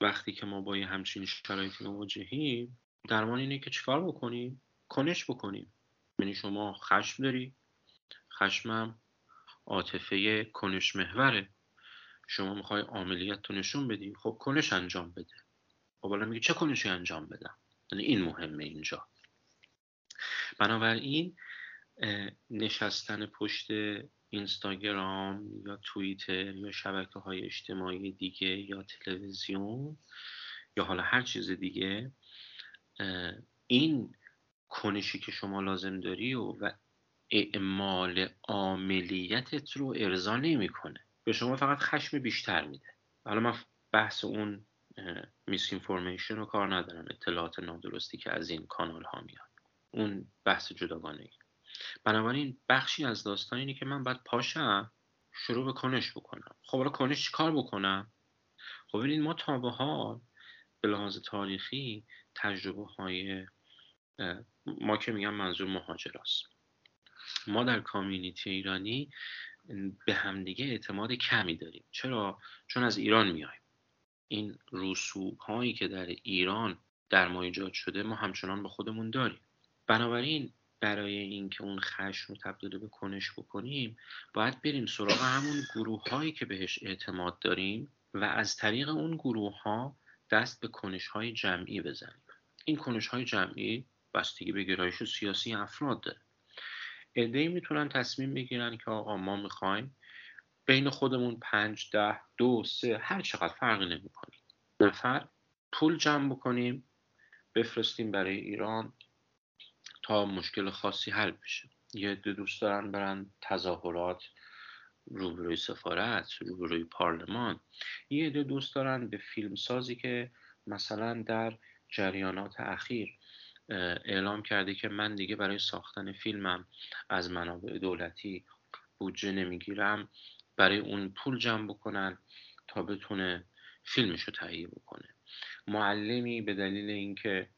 وقتی که ما با یه همچین شرایطی مواجهیم درمان اینه که چیکار بکنیم کنش بکنیم یعنی شما خشم داری. خشمم عاطفه کنش محوره. شما می‌خوای عملیات تو نشون بدی. خب کنش انجام بده. خب حالا میگه چه کنشی انجام بدم؟ یعنی این مهمه اینجا. بنابراین نشستن پشت اینستاگرام یا توییتر یا شبکه های اجتماعی دیگه یا تلویزیون یا حالا هر چیز دیگه این کنشی که شما لازم داری و, و اعمال عاملیتت رو ارضا نمی‌کنه. به شما فقط خشم بیشتر میده. حالا من بحث اون میس اینفورمیشن رو کار ندارم. اطلاعات نادرستی که از این کانال ها میاد. اون بحث جداگانه ای بنابراین بخشی از داستان اینه که من باید پاشم شروع به کنش بکنم. خب حالا کنش کار بکنم؟ خب ببینید ما تا به حال به لحاظ تاریخی تجربه های ما که میگم منظور مهاجراست. ما در کامیونیتی ایرانی به همدیگه اعتماد کمی داریم. چرا؟ چون از ایران میایم. این رسوب هایی که در ایران در ما ایجاد شده ما همچنان به خودمون داریم. بنابراین برای اینکه اون خشم رو تبدیل به کنش بکنیم باید بریم سراغ همون گروه هایی که بهش اعتماد داریم و از طریق اون گروه ها دست به کنش های جمعی بزنیم. این کنش های جمعی بستگی به گرایش سیاسی افراد داره. ای می‌تونن تصمیم بگیرن که آقا ما می‌خوایم بین خودمون پنج ده دو سه هر چقدر فرقی نمی‌کنه. نفر پول جمع بکنیم بفرستیم برای ایران تا مشکل خاصی حل بشه. یه عده دوست دارن برن تظاهرات روبروی سفارت روبروی پارلمان یه عده دوست دارن به فیلم سازی که مثلا در جریانات اخیر اعلام کرده که من دیگه برای ساختن فیلمم از منابع دولتی بودجه نمی‌گیرم برای اون پول جمع بکنن تا بتونه فیلمش رو تهیه بکنه. معلمی به دلیل اینکه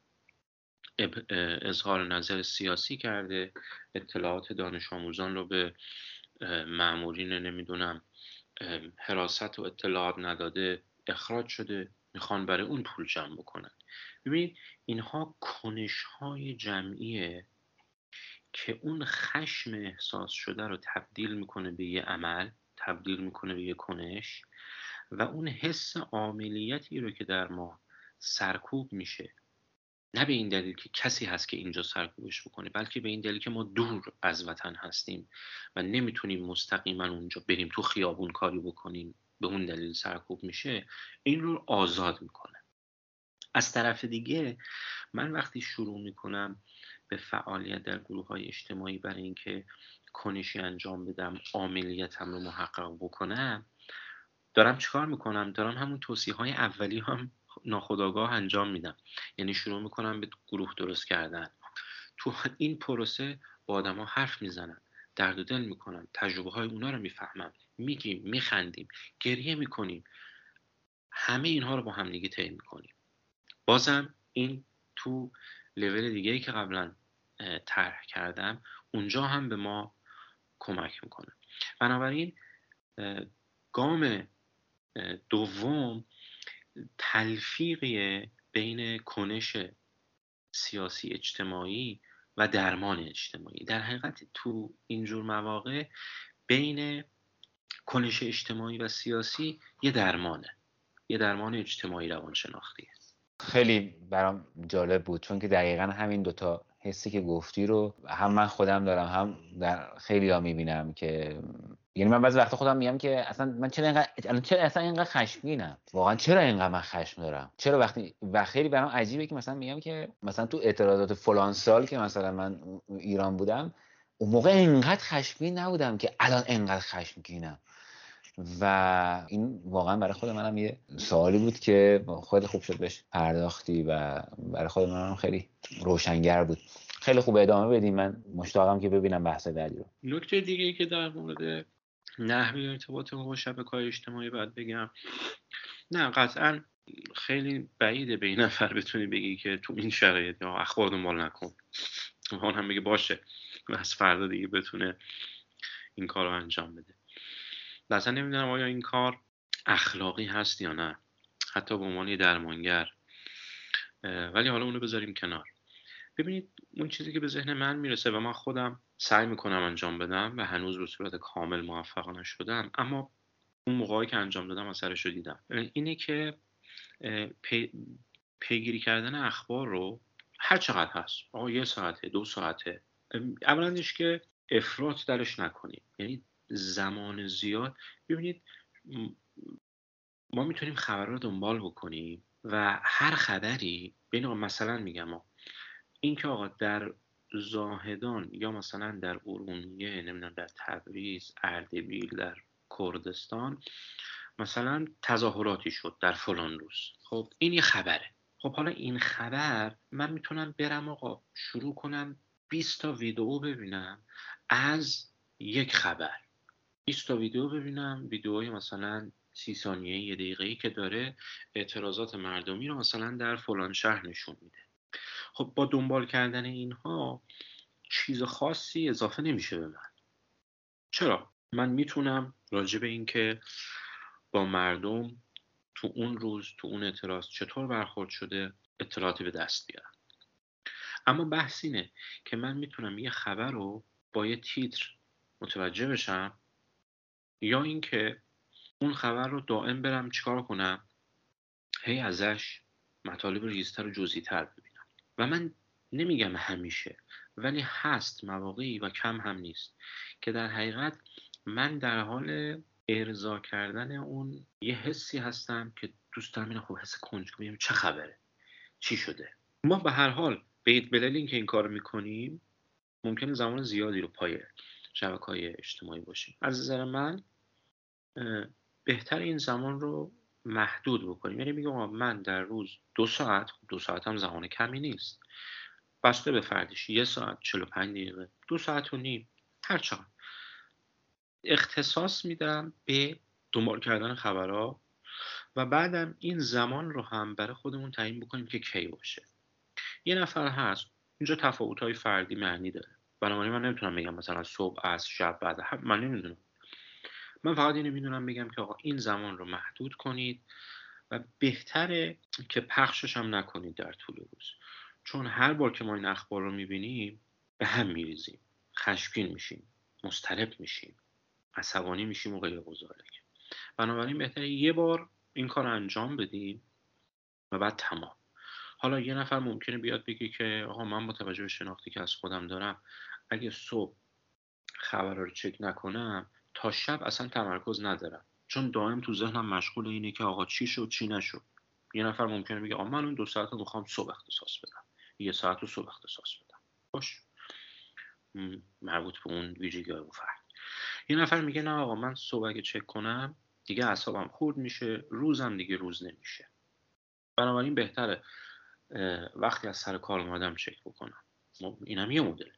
اظهار نظر سیاسی کرده اطلاعات دانش آموزان رو به معمورین نمی‌دونم حراست و اطلاعات نداده اخراج شده می‌خوان برای اون پول جمع بکنن. ببینید اینها کنش های جمعیه که اون خشم احساس شده رو تبدیل می‌کنه به یه عمل تبدیل می‌کنه به یه کنش و اون حس عاملیتی رو که در ما سرکوب میشه نه به این دلیل که کسی هست که اینجا سرکوبش بکنه بلکه به این دلیل که ما دور از وطن هستیم و نمی‌تونیم مستقیما اونجا بریم تو خیابون کاری بکنیم به اون دلیل سرکوب میشه این رو آزاد می‌کنه. از طرف دیگه من وقتی شروع می‌کنم به فعالیت در گروه های اجتماعی برای اینکه کنشی انجام بدم عاملیتم رو محقق بکنم دارم چیکار می‌کنم؟ دارم همون توصیه های اولی هم ناخداگاه انجام میدم. یعنی شروع می‌کنم به گروه درست کردن. تو این پروسه با آدما حرف می‌زنم درد و دل می‌کنم تجربه های اونا رو می‌فهمم. میگیم میخندیم گریه می‌کنیم. همه اینها رو با هم دیگه طی می‌کنیم. بازم این تو لول دیگه که قبلا طرح کردم اونجا هم به ما کمک می‌کنه. بنابراین گام دوم تلفیقی بین کنش سیاسی اجتماعی و درمان اجتماعی. در حقیقت تو اینجور مواقع بین کنش اجتماعی و سیاسی یه درمانه. یه درمان اجتماعی روانشناختیه خیلی برام جالب بود چون که دقیقا همین دوتا حسی که گفتی رو هم من خودم دارم هم در خیلی ها می‌بینم که یعنی من بعضی وقتا خودم میگم که اصلا من چرا اینقدر چرا اصلا اینقدر خشمگینم؟ واقعا چرا اینقدر من خشم دارم؟ چرا وقتی و خیلی برام عجیبه که مثلا میگم که مثلا تو اعتراضات فلان سال که مثلا من ایران بودم اون موقع اینقدر خشمگین نبودم که الان اینقدر خشمگینم. و این واقعا برای خود منم یه سوالی بود که خیلی خوب شد بهش پرداختی و برای خود منم خیلی روشنگر بود. خیلی خوب ادامه بدیم من مشتاقم که ببینم بحث بعدی رو. نکته دیگه که در مورد نحوه ارتباط ما با شبکه های اجتماعی باید بگم. نه قطعا خیلی بعیده به این نفر بتونی بگی که تو این شرایط یا اخبار دنبال نکن. اون هم بگه باشه و از فردا دیگه بتونه این کار رو انجام بده. مثلا نمی‌دونم آیا این کار اخلاقی هست یا نه. حتی به عنوان درمانگر. ولی حالا اونو بذاریم کنار. ببینید اون چیزی که به ذهن من می‌رسه و من خودم سعی می‌کنم انجام بدم و هنوز به صورت کامل موفق نشدم. اما اون موقعی که انجام دادم اثرش رو دیدم. اینه که پی، پیگیری کردن اخبار رو هر چقدر هست. آقا یه ساعته دو ساعته. اولندش که افراط درش نکنیم یعنی زمان زیاد. ببینید ما می‌تونیم خبر رو دنبال بکنیم و هر خبری بین مثلا میگم این که آقا در زاهدان یا مثلا در ارومیه نمی‌دونم در تبریز اردبیل در کردستان مثلا تظاهراتی شد در فلان روز. خب این یه خبره. خب حالا این خبر من می‌تونم برم آقا شروع کنم 20 تا ویدیو ببینم از یک خبر. 20 تا ویدیو ببینم ویدیوهای مثلا سی ثانیه یه دقیقه ای که داره اعتراضات مردمی رو مثلا در فلان شهر نشون میده. خب با دنبال کردن اینها چیز خاصی اضافه نمیشه به من. چرا؟ من می‌تونم راجع به اینکه با مردم تو اون روز تو اون اعتراض چطور برخورد شده اطلاعاتی به دست بیارم. اما بحث اینه که من می‌تونم یه خبر رو با یه تیتر متوجه بشم یا اینکه اون خبر رو دائم برم چیکار کنم؟ هی ازش مطالب ریزتر و جزئی‌تر و من نمیگم همیشه ولی هست مواقعی و کم هم نیست که در حقیقت من در حال ارضا کردن اون یه حسی هستم که دوست دارم این خوب حس کنجکاوی چه خبره. چی شده؟ ما به هر حال به دلیل که این کار می‌کنیم ممکنه زمان زیادی رو پای شبکه های اجتماعی باشیم. از نظر من بهتر این زمان رو محدود بکنیم. یعنی میگم من در روز دو ساعت خب دو ساعت هم زمان کمی نیست. بسته به فردش یه ساعت پنج دقیقه. دو ساعت و نیم. هر چقدر اختصاص میدم به دنبال کردن خبرها و بعدم این زمان رو هم برای خودمون تعیین بکنیم که کی باشه. یه نفر هست. اینجا تفاوت های فردی معنی داره. بنابراین من نمی‌تونم بگم مثلا صبح از شب بعد. من نمی‌دونم. من فقط اینو می‌دونم بگم که آقا این زمان رو محدود کنید و بهتره که پخشش هم نکنید در طول روز. چون هر بار که ما این اخبار رو می‌بینیم به هم میریزیم. خشمگین میشیم مضطرب میشیم عصبانی میشیم و غیر بنابراین بهتره یه بار این کار انجام بدیم و بعد تمام. حالا یه نفر ممکنه بیاد بگه که آقا من با توجه به شناختی که از خودم دارم اگه صبح خبر رو چک نکنم تا شب اصلا تمرکز ندارم. چون دائم تو ذهنم مشغول اینه که آقا چی شد چی نشد. یه نفر ممکنه بگه آقا من اون دو ساعت رو می‌خوام صبح اختصاص بدم. یه ساعت رو صبح اختصاص بدم. باش. مربوط به اون ویژگی های فرد. یه نفر میگه نه آقا من صبح اگه چک کنم دیگه اعصابم خورد میشه روزم دیگه روز نمیشه. بنابراین بهتره وقتی از سر کار اومدم چک بکنم. اینم یه مدل.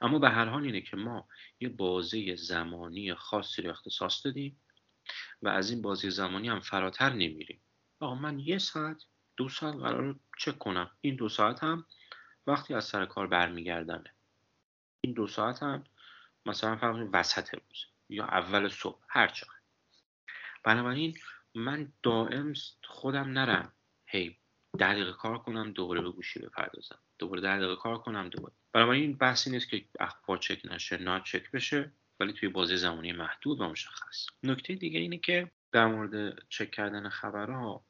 اما به هر حال اینه که ما یه بازه زمانی خاصی رو اختصاص دادیم و از این بازی زمانی هم فراتر نمیریم. آقا من یه ساعت دو ساعت قرار چک کنم. این دو ساعت هم وقتی از سر کار برمیگردمه این دو ساعت هم مثلا فرض وسط روز یا اول صبح هر چقدر. بنابراین من دائم خودم نرم. هی ده دقیقه کار کنم دوباره به گوشی بپردازم. دوباره ده دقیقه کار کنم دوباره. بنابراین این بحثی نیست که اخبار چک نشه نه چک بشه ولی توی بازی زمانی محدود و مشخص. نکته دیگه اینه که در مورد چک کردن خبرها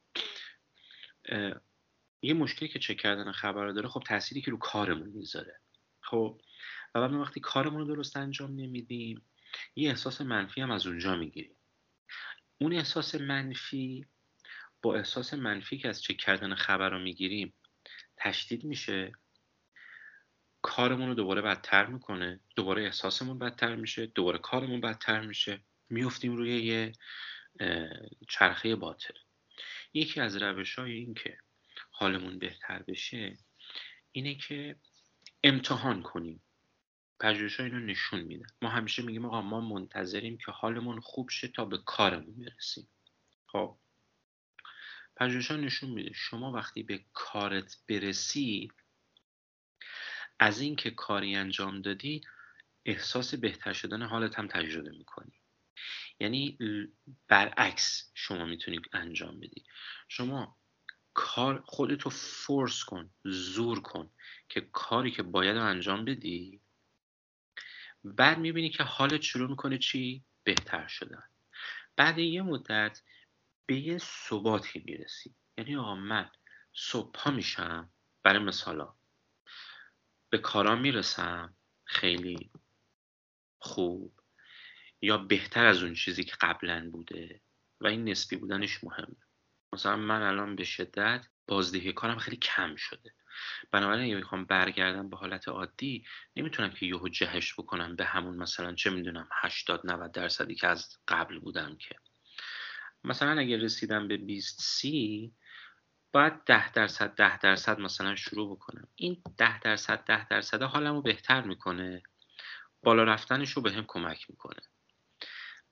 یه مشکلی که چک کردن خبرها داره خب تأثیری که رو کارمون می‌ذاره. خب و بعد وقتی کارمون رو درست انجام نمیدیم یه احساس منفی هم از اونجا می‌گیریم. اون احساس منفی با احساس منفی که از چک کردن خبر رو می‌گیریم تشدید میشه. کارمون رو دوباره بدتر می‌کنه دوباره احساسمون بدتر میشه دوباره کارمون بدتر میشه. میفتیم روی یه چرخه باطل. یکی از روش های این که حالمون بهتر بشه اینه که امتحان کنیم. پژوهش اینو نشون میدن. ما همیشه میگیم آقا ما منتظریم که حالمون خوب شه تا به کارمون برسیم. خب؟ پژوهش نشون میده شما وقتی به کارت برسی از اینکه کاری انجام دادی احساس بهتر شدن حالت هم تجربه می‌کنی. یعنی برعکس شما می‌تونی انجام بدی. شما کار خودتو فورس کن زور کن که کاری که باید انجام بدی بعد می‌بینی که حالت شروع می‌کنه چی؟ بهتر شدن. بعد یه مدت به یه ثباتی می‌رسی. یعنی آقا من صبح میشم برای مثالا. به کارام می‌رسم خیلی خوب. یا بهتر از اون چیزی که قبلا بوده و این نسبی بودنش مهمه مثلا من الان به شدت بازدهی کارم خیلی کم شده. بنابراین اگه می‌خوام برگردم به حالت عادی نمی‌تونم که یهو جهش بکنم به همون مثلا چه می‌دونم 80 90 درصدی که از قبل بودم که. مثلا اگه رسیدم به 20 سی باید 10 درصد 10 درصد مثلا شروع بکنم. این 10 درصد 10 درصد حالمو بهتر می‌کنه. بالا رفتنش رو به هم کمک می‌کنه.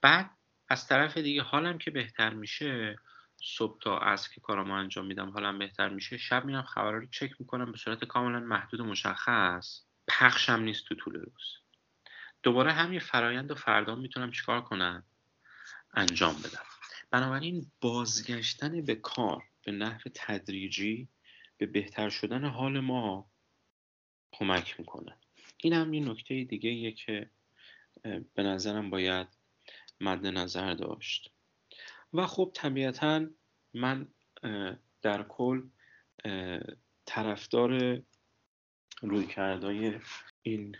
بعد از طرف دیگه حالم که بهتر میشه صبح تا عصر که کارامو انجام میدم حالم بهتر میشه. شب میرم خبرها رو چک می‌کنم به صورت کاملا محدود و مشخص. پخشم نیست تو طول روز. دوباره همین فرایند و فردا می‌تونم چیکار کنم؟ انجام بدم. بنابراین بازگشتن به کار به نحو تدریجی به بهتر شدن حال ما کمک می‌کنه. این هم یه نکته دیگه که به نظرم باید مد نظر داشت. و خب طبیعتا من در کل طرفدار روی کردای این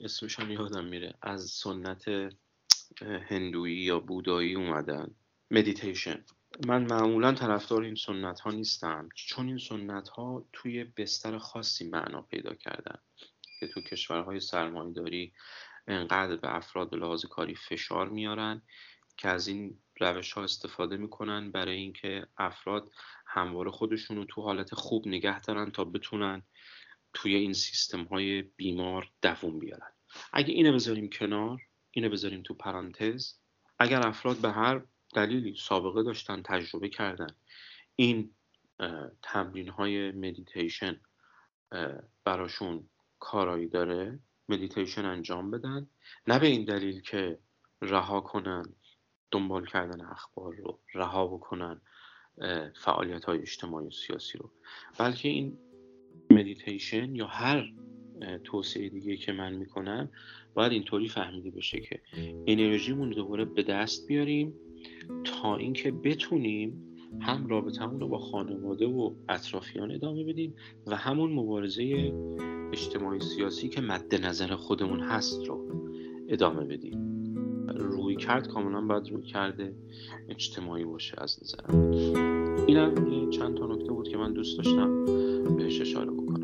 اسمشان یادم میره. از سنت هندویی یا بودایی اومدن. مدیتیشن من معمولا طرفدار این سنت ها نیستم چون این سنت ها توی بستر خاصی معنا پیدا کردن. که تو کشورهای سرمایه داری انقدر به افراد لحاظ کاری فشار میارن که از این روش ها استفاده می‌کنن برای اینکه افراد همواره خودشون رو تو حالت خوب نگه دارن تا بتونن توی این سیستم های بیمار دووم بیارن. اگه اینو بذاریم کنار اینو بذاریم تو پرانتز. اگر افراد به هر دلیلی سابقه داشتن تجربه کردن. این تمرین های مدیتیشن براشون کارایی داره. مدیتیشن انجام بدن. نه به این دلیل که رها کنن دنبال کردن اخبار رو رها بکنن فعالیت های اجتماعی و سیاسی رو. بلکه این مدیتیشن یا هر توسعه دیگه که من می‌کنم باید اینطوری فهمیده بشه که انرژیمون دوباره به دست بیاریم. تا اینکه بتونیم هم رابطمون رو با خانواده و اطرافیان ادامه بدیم و همون مبارزه اجتماعی سیاسی که مد نظر خودمون هست رو ادامه بدیم. روی کرد کاملا باید روی کرده اجتماعی باشه از نظر من اینم چند تا نکته بود که من دوست داشتم بهش اشاره بکنم.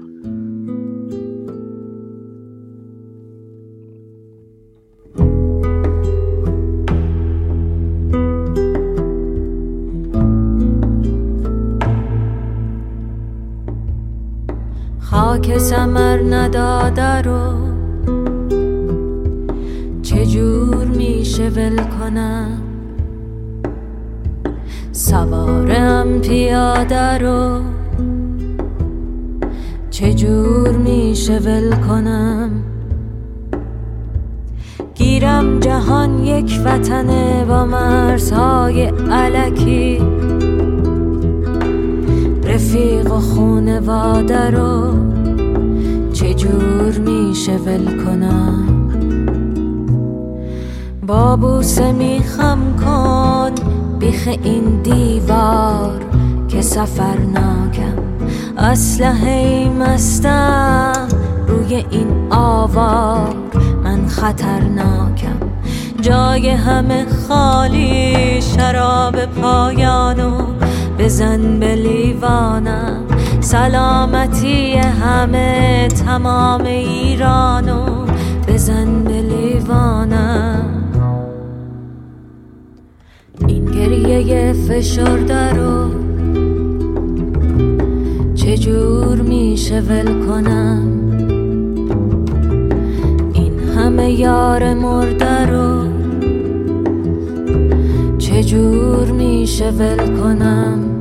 رو. چجور میشه ول کنم؟ سوارم پیاده رو. چجور میشه ول کنم؟ گیرم جهان یک وطنه با مرزهای علکی. رفیق و خونواده رو. چجور میشه ول کنم؟ بابوسه میخم کن بیخ این دیوار که سفرناکم اسلحه مستم روی این آوار من خطرناکم. جای همه خالی شراب پایانو بزن به لیوانم. سلامتی همه تمام ایرانو بزن به لیوانم این گریه فشرده رو چجور میشه ول کنم؟ این همه یار مرده رو چجور میشه ول کنم؟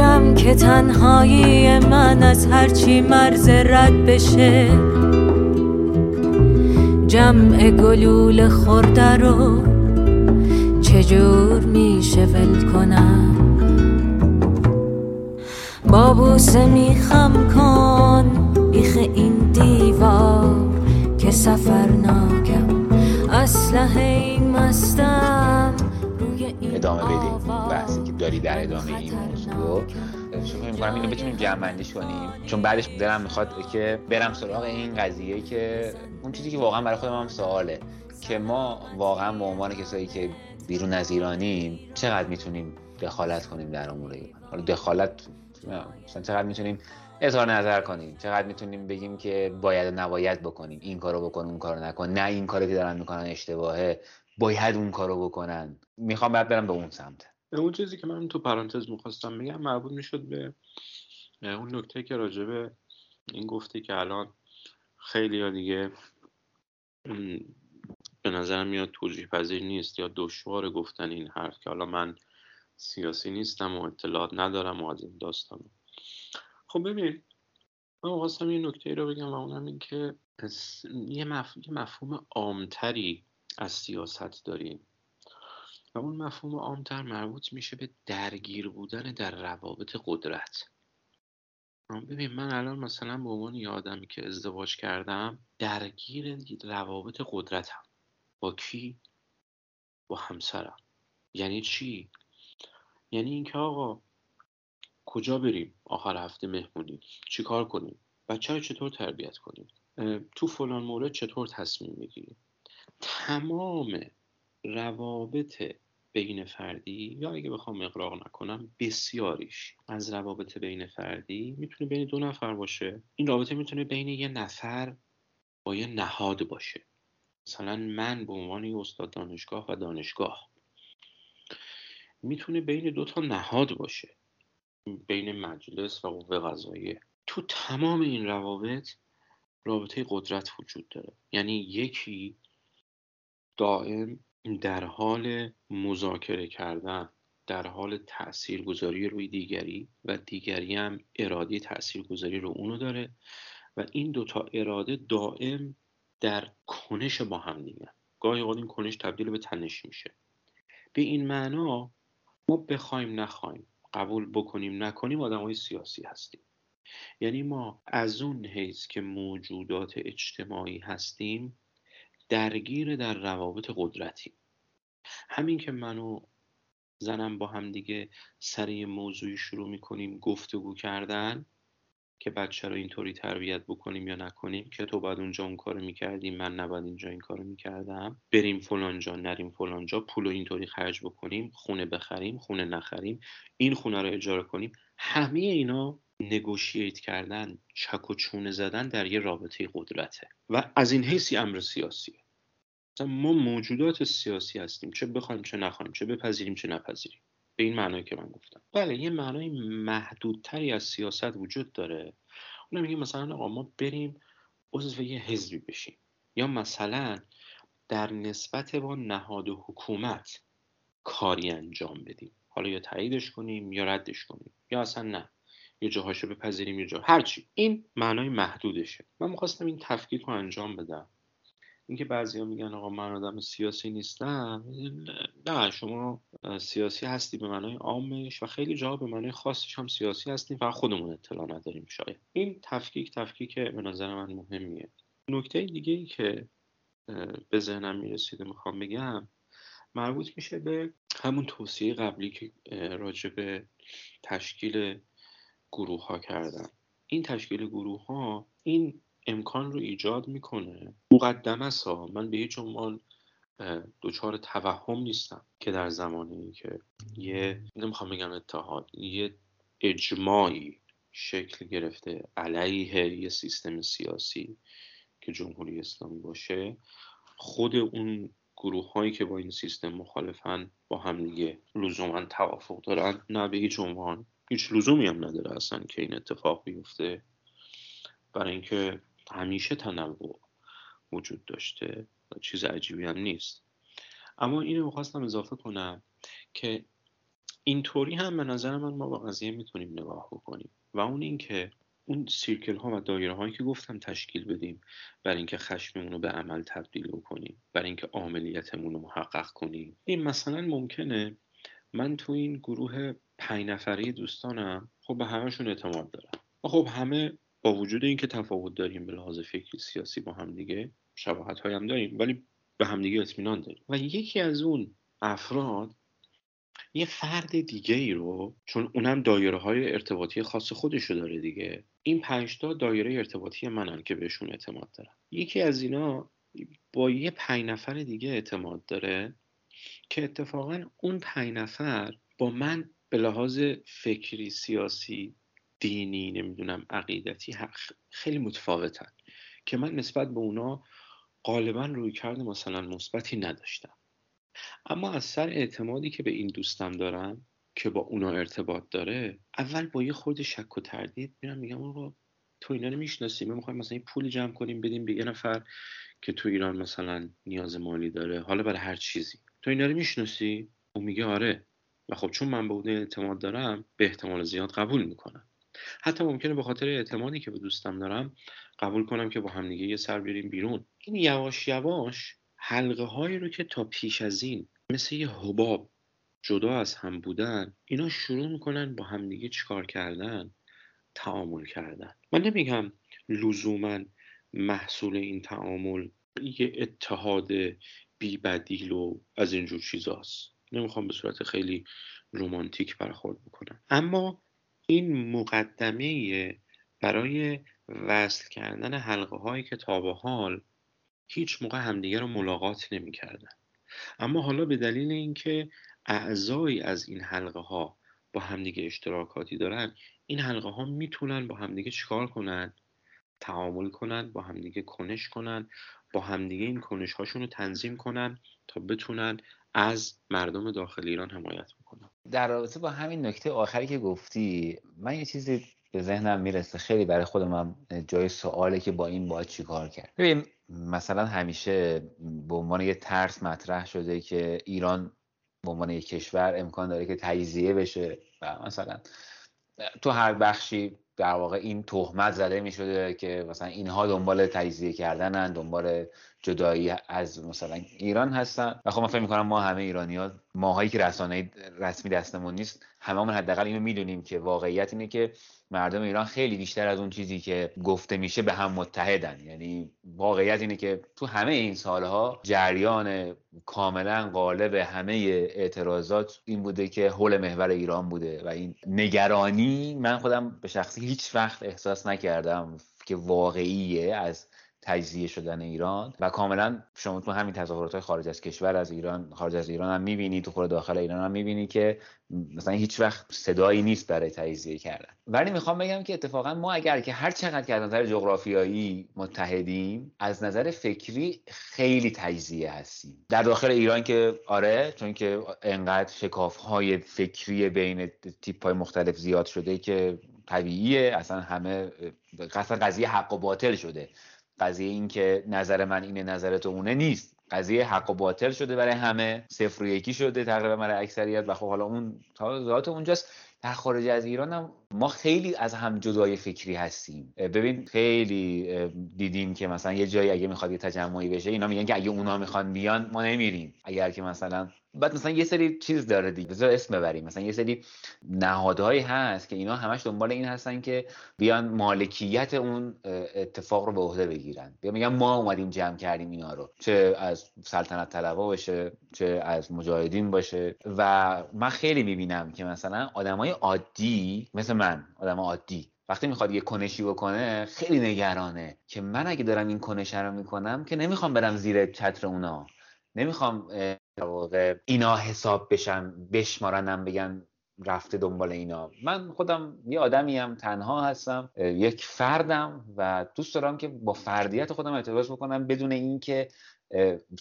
گیرم که تنهایی من از هرچی مرز رد بشه. جمع گلول خورده رو چجور میشه ول کنم؟ بابوسه میخم کن بیخ این دیوار که سفرناکم. اسلحه مستم ادامه بدیم. بحثی که داری در ادامه این موضوع رو فکر می‌کنم اینو بتونیم جمع کنیم. چون بعدش دلم می‌خواد که برم سراغ این قضیه که اون چیزی که واقعا برای خودم هم سواله. که ما واقعا به عنوان کسایی که بیرون از ایرانیم چقدر می‌تونیم دخالت کنیم در امور ایران حالا دخالت مثلا چقدر می‌تونیم اظهار نظر کنیم؟ چقدر می‌تونیم بگیم که باید و نباید بکنیم؟ این کارو بکن اون کارو نکن. نه این کاری که دارن می‌کنن اشتباهه. باید اون کارو بکنن. می‌خوام بعد برم به اون سمت. اون چیزی که من تو پرانتز می‌خواستم بگم مربوط می‌شد به اون نکته که راجبه این گفته که الان خیلی یا دیگه به نظر میاد توجیه پذیر نیست یا دشوار گفتن این حرف که حالا من سیاسی نیستم و اطلاعات ندارم و از این داستان. خب ببین من خواستم یه نکته رو بگم و اونم این که یه, مف... یه مفهوم عامتری از سیاست داریم. و اون مفهوم عامتر مربوط میشه به درگیر بودن در روابط قدرت. ببین من الان مثلا به عنوان یه آدمی که ازدواج کردم درگیر روابط قدرتم. با کی؟ با همسرم. یعنی چی؟ یعنی اینکه آقا کجا بریم آخر هفته مهمونی؟ چی کار کنیم؟ بچه رو چطور تربیت کنیم؟ تو فلان مورد چطور تصمیم بگیریم تمام روابط بین فردی یا اگه بخوام اقراق نکنم بسیاریش. از روابط بین فردی می‌تونه بین دو نفر باشه. این رابطه می‌تونه بین یه نفر با یه نهاد باشه. مثلا من به عنوان یه استاد دانشگاه و دانشگاه می‌تونه بین دو تا نهاد باشه. بین مجلس و قوه قضاییه. تو تمام این روابط رابطه قدرت وجود داره. یعنی یکی دائم در حال مذاکره کردن در حال تاثیرگذاری روی دیگری و دیگری هم اراده تاثیرگذاری رو اونو داره و این دوتا اراده دائم در کنش با هم دیگه. گاهی اوقات این کنش تبدیل به تنش میشه. به این معنا ما بخوایم نخوایم قبول بکنیم نکنیم آدم های سیاسی هستیم. یعنی ما از اون حیث که موجودات اجتماعی هستیم درگیر در روابط قدرتی. همین که من و زنم با هم دیگه سر یه موضوعی شروع می‌کنیم گفتگو کردن که بچه رو اینطوری تربیت بکنیم یا نکنیم که تو باید اونجا اون کارو می‌کردی من نباید اینجا این کارو می‌کردم. بریم فلان جا نریم فلان جا پول رو اینطوری خرج بکنیم خونه بخریم خونه نخریم این خونه رو اجاره کنیم. همه اینا نگوشیت کردن چک و چونه زدن در یه رابطه قدرته. و از این حیثی امر سیاسیه مثلا ما موجودات سیاسی هستیم چه بخوایم چه نخوایم چه بپذیریم چه نپذیریم. به این معنایی که من گفتم. بله یه معنای محدودتری از سیاست وجود داره. اونم میگه مثلا آقا ما بریم عضو یه حزبی بشیم. یا مثلا در نسبت با نهاد و حکومت کاری انجام بدیم. حالا یا تاییدش کنیم یا ردش کنیم. یا اصلا نه. یه جاهاشو بپذیریم یه جا هرچی. این معنای محدودشه. من می‌خواستم این تفکیک رو انجام بدم. اینکه بعضیا میگن آقا من آدم سیاسی نیستم نه شما سیاسی هستی به معنای عامش و خیلی جاها به معنای خاصش هم سیاسی هستیم فقط خودمون اطلاع نداریم شاید. این تفکیک تفکیک به نظر من مهمیه. نکته دیگه ای که به ذهنم می‌رسید می‌خوام بگم مربوط میشه به همون توصیه قبلی که راجع به تشکیل گروه ها کردن این تشکیل گروه ها این امکان رو ایجاد می‌کنه. مقدم است ها من به هیچ عنوان دچار توهم نیستم که در زمانی که یه نمی‌خوام بگم اتحاد یه اجماعی شکل گرفته علیه یه سیستم سیاسی که جمهوری اسلامی باشه خود اون گروه هایی که با این سیستم مخالفن با هم دیگه لزوما توافق دارن. نه به هیچ عنوان. هیچ لزومی هم نداره اصلا که این اتفاق بیفته. برای اینکه همیشه تنوع وجود داشته و چیز عجیبی هم نیست. اما اینو می‌خواستم اضافه کنم که اینطوری هم به نظر من ما با قضیه می‌تونیم نگاه بکنیم. و اون اینکه اون سیرکل ها و دایره هایی که گفتم تشکیل بدیم برای اینکه خشممون رو به عمل تبدیل بکنیم برای اینکه عاملیتمون رو محقق کنیم. این مثلا ممکنه من تو این گروه پنج نفره دوستانم خب به همشون اعتماد دارم. و خب همه با وجود اینکه تفاوت داریم به لحاظ فکری سیاسی با هم دیگه شباهت هم داریم ولی به همدیگه اطمینان داریم. و یکی از اون افراد یه فرد دیگه ای رو چون اونم دایره های ارتباطی خاص خودشو داره دیگه. این پنجتا دایره ارتباطی منن که بهشون اعتماد دارم یکی از اینا با یه پنج نفر دیگه اعتماد داره که اتفاقا اون پنج نفر با من به لحاظ فکری سیاسی دینی نمی‌دونم عقیدتی خیلی متفاوتن که من نسبت به اونا غالبا روی کرده مثلا مثبتی نداشتم. اما از سر اعتمادی که به این دوستم دارم که با اونا ارتباط داره اول با یه خورده شک و تردید میرم میگم آقا تو اینا رو می‌شناسی؟ ما می‌خوایم مثلا این پول جمع کنیم بدیم به یه نفر که تو ایران مثلا نیاز مالی داره حالا برای هر چیزی. تو اینا رو می‌شناسی؟ اون میگه آره. و خب چون من به اون اعتماد دارم به احتمال زیاد قبول می‌کنم. حتی ممکنه به خاطر اعتمادی که به دوستم دارم قبول کنم که با همدیگه یه سر بریم بیرون. این یواش یواش حلقه هایی رو که تا پیش از این مثل یه حباب جدا از هم بودن اینا شروع می‌کنن با همدیگه چیکار کردن؟ تعامل کردن. من نمیگم لزوما محصول این تعامل یه اتحاد بی بدیل و از اینجور چیزاست. نمی‌خوام به صورت خیلی رومانتیک برخورد بکنم. اما این مقدمه برای وصل کردن حلقه هایی که تا به حال هیچ موقع همدیگه رو ملاقات نمی‌کردن. اما حالا به دلیل اینکه اعضایی از این حلقه ها با همدیگه اشتراکاتی دارن این حلقه ها می‌تونن با همدیگه چیکار کنن؟ تعامل کنن با همدیگه کنش کنن با همدیگه این کنش هاشون رو تنظیم کنن تا بتونن از مردم داخل ایران حمایت بکنن در رابطه با همین نکته آخری که گفتی من یه چیزی به ذهنم می‌رسه خیلی برای خودم جای سواله که با این باید چیکار کرد. ببین مثلا همیشه به عنوان یه ترس مطرح شده که ایران به عنوان یک کشور امکان داره که تجزیه بشه و مثلا تو هر بخشی در واقع این تهمت زده می شده که مثلا اینها دنبال تجزیه کردنن دنبال جدایی از مثلا ایران هستن. و خب من فکر می‌کنم ما همه ایرانی ها ماهایی که رسانه رسمی دستمون نیست هممون حداقل اینو می‌دونیم که واقعیت اینه که مردم ایران خیلی بیشتر از اون چیزی که گفته میشه به هم متحدن. یعنی واقعیت اینه که تو همه این سالها جریان کاملا غالب همه اعتراضات این بوده که حول محور ایران بوده. و این نگرانی من خودم به شخصی هیچ وقت احساس نکردم که واقعیه. از تجزیه شدن ایران و کاملا شما تو همین تظاهرات های خارج از کشور از ایران خارج از ایران هم می‌بینی تو خود داخل ایران هم می‌بینی که مثلا هیچ وقت صدایی نیست برای تجزیه کردن. ولی می‌خوام بگم که اتفاقا ما اگر که هر چقدر که از نظر جغرافیایی متحدیم از نظر فکری خیلی تجزیه هستیم. در داخل ایران که آره چون که انقدر شکاف های فکری بین تیپ های مختلف زیاد شده که طبیعیه اصلا همه قصد قضیه حق و باطل شده. قضیه این که نظر من اینه نظر تو اونه نیست. قضیه حق و باطل شده برای همه صفر و یکی شده تقریبا برای اکثریت. و خب حالا اون ذات اونجاست. در خارج از ایران هم ما خیلی از هم جدای فکری هستیم. ببین خیلی دیدیم که مثلا یه جایی اگه می‌خواد یه تجمعی بشه اینا میگن که اگه اونا می‌خوان بیان ما نمیریم. اگر که مثلا بعد مثلا یه سری چیز داره دیگه. بذار اسم ببریم. مثلا یه سری نهادهایی هست که اینا همش دنبال این هستن که بیان مالکیت اون اتفاق رو به عهده بگیرن. بیا میگن ما اومدیم جمع کردیم اینا رو. چه از سلطنت طلبا باشه چه از مجاهدین باشه. و من خیلی می‌بینم که مثلا آدمای عادی مثل من آدم عادی وقتی می‌خواد یه کنشی بکنه خیلی نگرانه که من اگه دارم این کنش رو می‌کنم که نمی‌خوام برم زیر چتر اونا. نمی‌خوام واقع اینا حساب بشن بشمارنم بگن رفته دنبال اینا. من خودم یه آدمیم تنها هستم یک فردم و دوست دارم که با فردیت خودم ارتباط بکنم بدون اینکه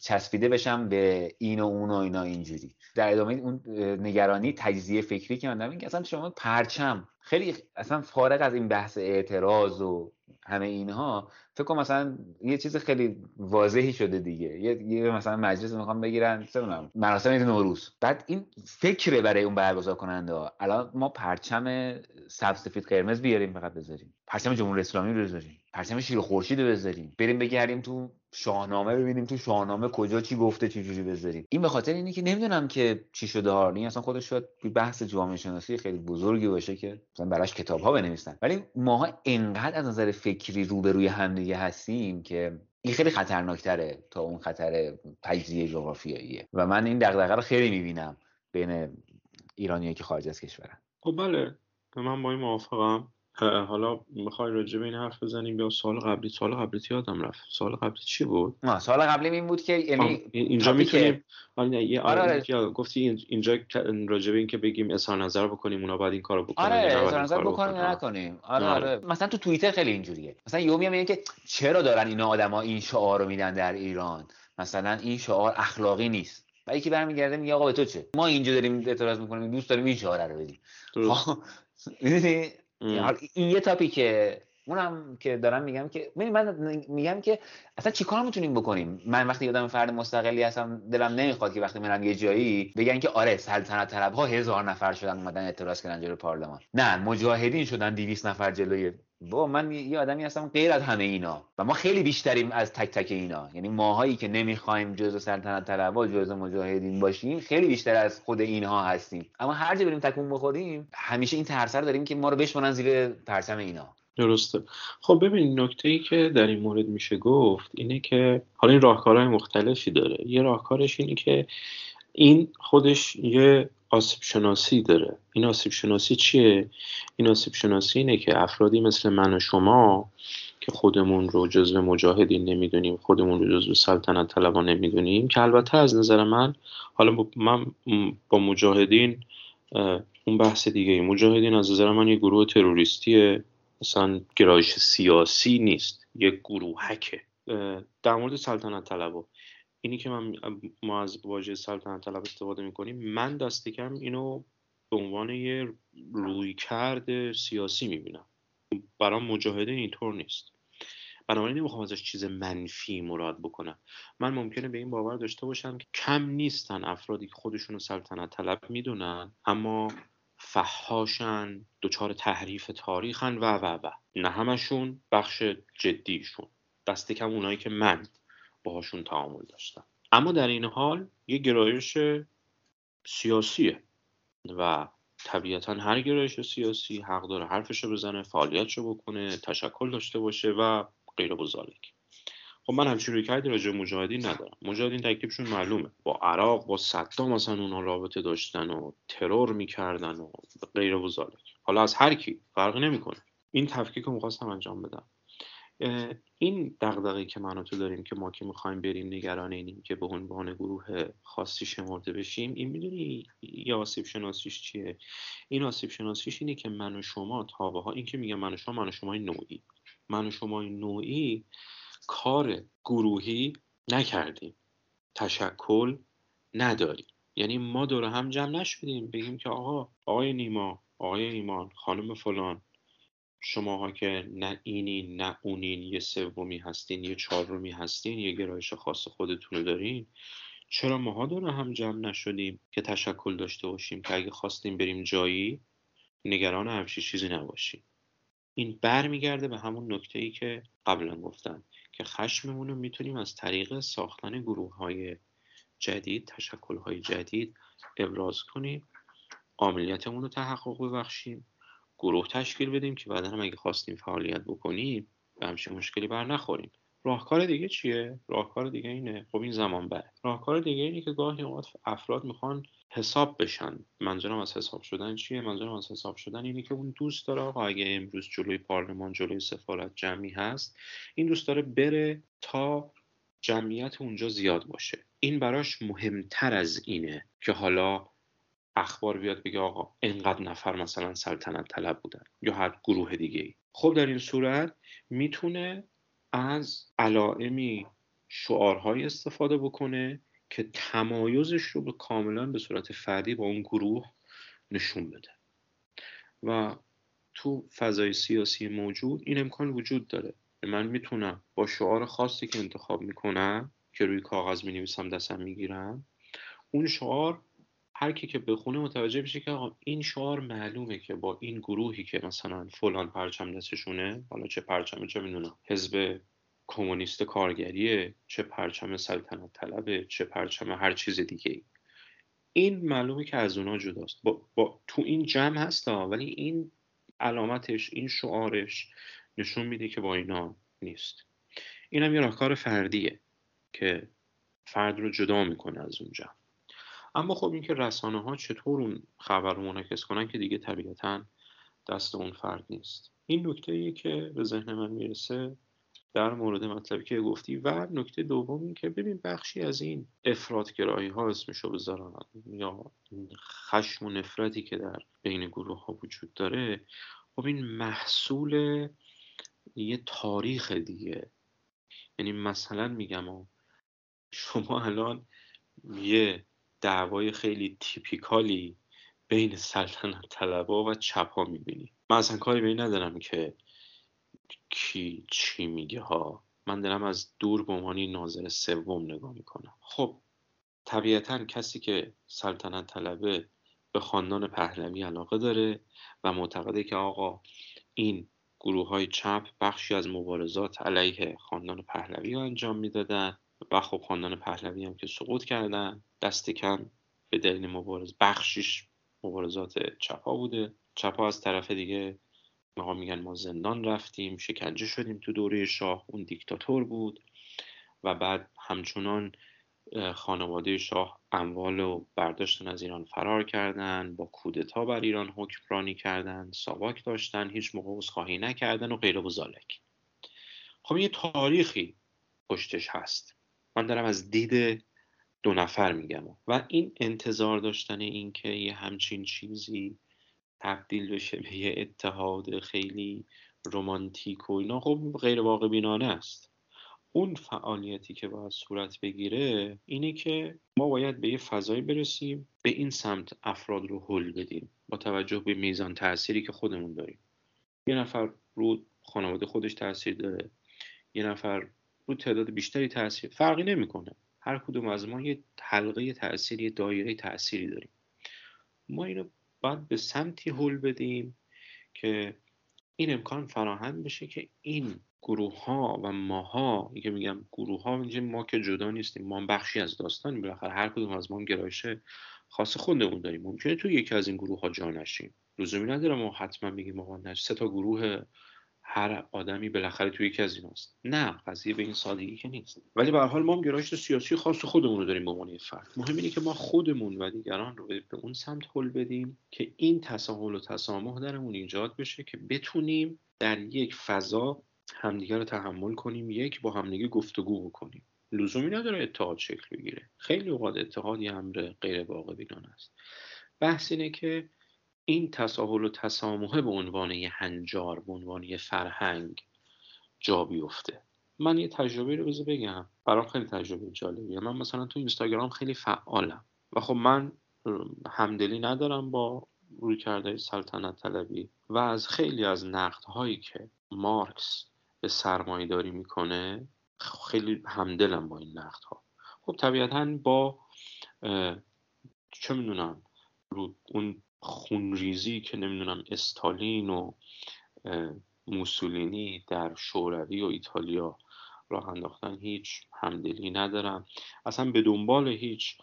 چسبیده بشم به این و اون و اینا اینجوری. در ادامه اون نگرانی تجزیه فکری که من دارم اصلا شما پرچم خیلی اصلا فارغ از این بحث اعتراض و همه اینها فکر کنم مثلا یه چیز خیلی واضحی شده دیگه. یه, یه مثلا مجلس می‌خوام بگیرن چه مراسم نوروز. بعد این فکره برای اون برگزار کننده ها. الان ما پرچم سبز سفید قرمز بیاریم فقط بذاریم. پرچم جمهوری اسلامی رو بذاریم. پرچم شیر خورشید رو بذاریم. بریم بگردیم تو شاهنامه ببینیم تو شاهنامه کجا چی گفته چی جوری بذاریم. این به خاطر اینه که نمی‌دونم که چی شده ها این اصلا خودش شد بحث جامعه شناسی خیلی بزرگی باشه که مثلا براش کتاب ها بنویسن. ولی ماها انقدر از نظر فکری روبروی همدیگه هستیم که این خیلی خطرناکتره تا اون خطر تجزیه جغرافیاییه. و من این دغدغه رو خیلی می‌بینم بین ایرانیایی که خارج از کشورن. خب بله. من با این موافقم. حالا می‌خوای راجع به این حرف بزنیم؟ یا سال قبلی؟ سال قبلی یادم رفت. سال قبلی چی بود؟ نه سال قبلی این بود که یعنی اینجا می‌تونیم آره یه آره, آره. گفتی اینجا راجع به این که بگیم اظهار نظر بکنیم اونا بعد این کارو بکنیم آره اظهار نظر بکنیم نکنیم. آره, آره. آره. مثلا تو توییتر خیلی اینجوریه. مثلا یومی میگن که چرا دارن اینا آدما این شعار رو میدن در ایران؟ مثلا این شعار اخلاقی نیست. و یکی برمیگرده میگه آقا به تو چه؟ ما اینجا داریم اعتراض می‌کنیم دوست داریم این شعار رو بدیم. این یه تاپیکه. اونم که دارم میگم که من میگم که اصلا چیکار می‌تونیم بکنیم؟ من وقتی یادم فرد مستقلی هستم دلم نمی‌خواد که وقتی میرم یه جایی بگن که آره سلطنت طلب ها هزار نفر شدن اومدن اعتراض کردن جلوی پارلمان. نه مجاهدین شدن 200 نفر جلوی با من یه آدمی هستم غیر از همه اینا. و ما خیلی بیشتریم از تک تک اینا. یعنی ماهایی که نمی‌خوایم جزء سلطنت طلبا جزء مجاهدین باشیم خیلی بیشتر از خود اینها هستیم. اما هر جا بریم تکون بخوریم همیشه این ترسر داریم که ما رو بشمونن زیر پرچم اینا. درسته. خب ببین نکته ای که در این مورد میشه گفت اینه که حالا این راهکارهای مختلفی داره. یه راهکارش اینه که این خودش یه آسیب شناسی داره. این آسیب شناسی چیه؟ این آسیب شناسی اینه که افرادی مثل من و شما که خودمون رو جزو مجاهدین نمی‌دونیم خودمون رو جزو سلطنت طلبان نمی‌دونیم که البته از نظر من حالا من با مجاهدین اون بحث دیگه مجاهدین از نظر من یه گروه تروریستیه. مثلا گرایش سیاسی نیست. یک گروهکه. در مورد سلطنت طلبا اینی که من ما از واژه سلطنت طلب استفاده می‌کنیم من دست کم اینو به عنوان یه روی کرد سیاسی می‌بینم. برام مجاهده اینطور نیست. بنابراین نمی‌خوام ازش چیز منفی مراد بکنم. من ممکنه به این باور داشته باشم که کم نیستن افرادی که خودشون رو سلطنت طلب می‌دونن اما فحاشن دچار تحریف تاریخن و و و. نه همشون بخش جدیشون. دست کم اونایی که من باهاشون تعامل داشتم اما در این حال یه گرایش سیاسیه و طبیعتا هر گرایش سیاسی حق داره حرفشو بزنه فعالیتشو بکنه تشکل داشته باشه و غیر بزالک خب من همچین روی کردی راجع مجاهدین ندارم. مجاهدین تکلیفشون معلومه. با عراق با صدام مثلا اونا رابطه داشتن و ترور می‌کردن و غیر بزالک حالا از هر کی فرق نمی‌کنه. این تفکیک رو می‌خواستم انجام بدم. این دغدغه‌ای که من و تو داریم که ما که می‌خوایم بریم نگران اینیم که به عنوان گروه خاصی شمرده بشیم این می‌دونی یه آسیب شناسیش چیه؟ این آسیب شناسیش اینه که من و شما تابه این که میگم من و شما من و شما نوعی. من و شما نوعی کار گروهی نکردیم. تشکل نداریم. یعنی ما دور هم جمع نشدیم بگیم که آقا آقای نیما آقای ایمان خانم فلان شماها که نه اینین نه اونین یه سومی هستین یه چهارمی هستین یه گرایش خاص خودتون رو دارین. چرا ماها داره هم جمع نشدیم که تشکل داشته باشیم که اگه خواستیم بریم جایی نگران همچی چیزی نباشیم؟ این برمیگرده به همون نکته ای که قبلا گفتم که خشممون رو می‌تونیم از طریق ساختن گروه های جدید تشکل های جدید ابراز کنیم عملیتمون رو تحقق ببخشیم. گروه تشکیل بدیم که بعدا هم اگه خواستیم فعالیت بکنیم به همچین مشکلی بر نخوریم. راهکار دیگه چیه؟ راهکار دیگه اینه. خب این زمان بره راهکار دیگه اینه که گاهی اوقات افراد می‌خوان حساب بشن. منظورم از حساب شدن چیه؟ منظورم از حساب شدن اینه که اون دوست داره آقا اگه امروز جلوی پارلمان جلوی سفارت جمعی هست این دوست داره بره تا جمعیت اونجا زیاد باشه. این براش مهمتر از اینه که حالا اخبار بیاد بگه آقا انقدر نفر مثلا سلطنت طلب بودن یا هر گروه دیگه ای خب در این صورت می‌تونه از علائمی شعارهای استفاده بکنه که تمایزش رو به کاملا به صورت فردی با اون گروه نشون بده. و تو فضای سیاسی موجود این امکان وجود داره. من می‌تونم با شعار خاصی که انتخاب می‌کنم که روی کاغذ می نویسم دستم می‌گیرم اون شعار هر کی که بخونه متوجه بشه که این شعار معلومه که با این گروهی که مثلا فلان پرچم دستشونه حالا چه پرچمه چه می‌دونم حزب کمونیست کارگریه چه پرچم سلطنت طلبه چه پرچم هر چیز دیگه ای. این معلومه که از اونا جداست. با, با تو این جمع هستا ولی این علامتش این شعارش نشون میده که با اینا نیست. این یه راهکار فردیه که فرد رو جدا می‌کنه از اون جمع. اما خب اینکه رسانه ها چطور اون خبر رو منعکس کنن که دیگه طبیعتا دست اون فرد نیست. این نکته که به ذهن من می‌رسه در مورد مطلبی که گفتی و نکته دوم این که ببین بخشی از این افرادگرایی ها اسمشو بذارن یا خشم و نفرتی که در بین گروه ها وجود داره خب این محصول یه تاریخ دیگه. یعنی مثلا میگم شما الان یه دعوای خیلی تیپیکالی بین سلطنت طلبا و چپ ها می‌بینی. من اصلا کاری به این ندارم که کی چی میگه ها. من دارم از دور به عنوان ناظر سوم نگاه می‌کنم. خب طبیعتا کسی که سلطنت طلبه به خاندان پهلوی علاقه داره و معتقده که آقا این گروه های چپ بخشی از مبارزات علیه خاندان پهلوی رو انجام می‌دادن و خاندان پهلوی هم که سقوط کردن. دست کم به دلیل مبارز بخشیش مبارزات چپا بوده. چپا از طرف دیگه ما میگن ما زندان رفتیم شکنجه شدیم تو دوره شاه اون دیکتاتور بود. و بعد همچنان خانواده شاه اموال و برداشتن از ایران فرار کردن با کودتا بر ایران حکمرانی کردن ساواک داشتن هیچ موقع عذرخواهی نکردن و غیر و خب یه تاریخی پشتش هست. من دارم از دید دو نفر میگم. و این انتظار داشتن این که یه همچین چیزی تبدیل بشه به یه اتحاد خیلی رومانتیک و اینا خب غیر واقع بینانه است. اون فعالیتی که باید صورت بگیره اینه که ما باید به یه فضایی برسیم به این سمت افراد رو حل بدیم با توجه به میزان تأثیری که خودمون داریم. یه نفر رو خانواده خودش تاثیر داره یه نفر رو تعداد بیشتری تاثیر فرقی نمی‌کنه. هر کدوم از ما یه حلقه تأثیری یه دایره تأثیری داریم. ما اینو باید به سمتی حل بدیم که این امکان فراهم بشه که این گروه ها و ماها که میگم گروه ها ما که جدا نیستیم ما بخشی از داستانی بالاخره هر کدوم از ما گرایش خاص خودمون داریم. ممکنه تو یکی از این گروه ها جا نشیم. لزومی نداره ما حتما بگیم آقا سه تا گروه هر آدمی بالاخره توی یکی از ایناست. نه قضیه به این سادگی که نیست. ولی به حال ما هم گرایش سیاسی خاص خودمون رو داریم به عنوان فرد. مهم اینه که ما خودمون و دیگران رو به اون سمت حل بدیم که این تساهل و تسامح درمون ایجاد بشه که بتونیم در یک فضا همدیگه رو تحمل کنیم یک با همدیگه گفتگو بکنیم. لزومی نداره اتحاد شکل بگیره. خیلی اوقات اتحاد یه امر غیر واقع است. بحث اینه که این تساهل و تسامحه به عنوان یه هنجار به عنوان فرهنگ جا بیفته. من یه تجربه رو بذار بگم. برام خیلی تجربه جالبیه. من مثلا تو اینستاگرام خیلی فعالم. و خب من همدلی ندارم با روی کرده سلطنت طلبی. و از خیلی از نقد هایی که مارکس به سرمایه داری می‌کنه خیلی همدلم با این نقد ها خب طبیعتا با چه می‌دونم اون خونریزی که نمی‌دونم استالین و موسولینی در شوروی و ایتالیا راه انداختن هیچ همدلی ندارم. اصلا به دنبال هیچ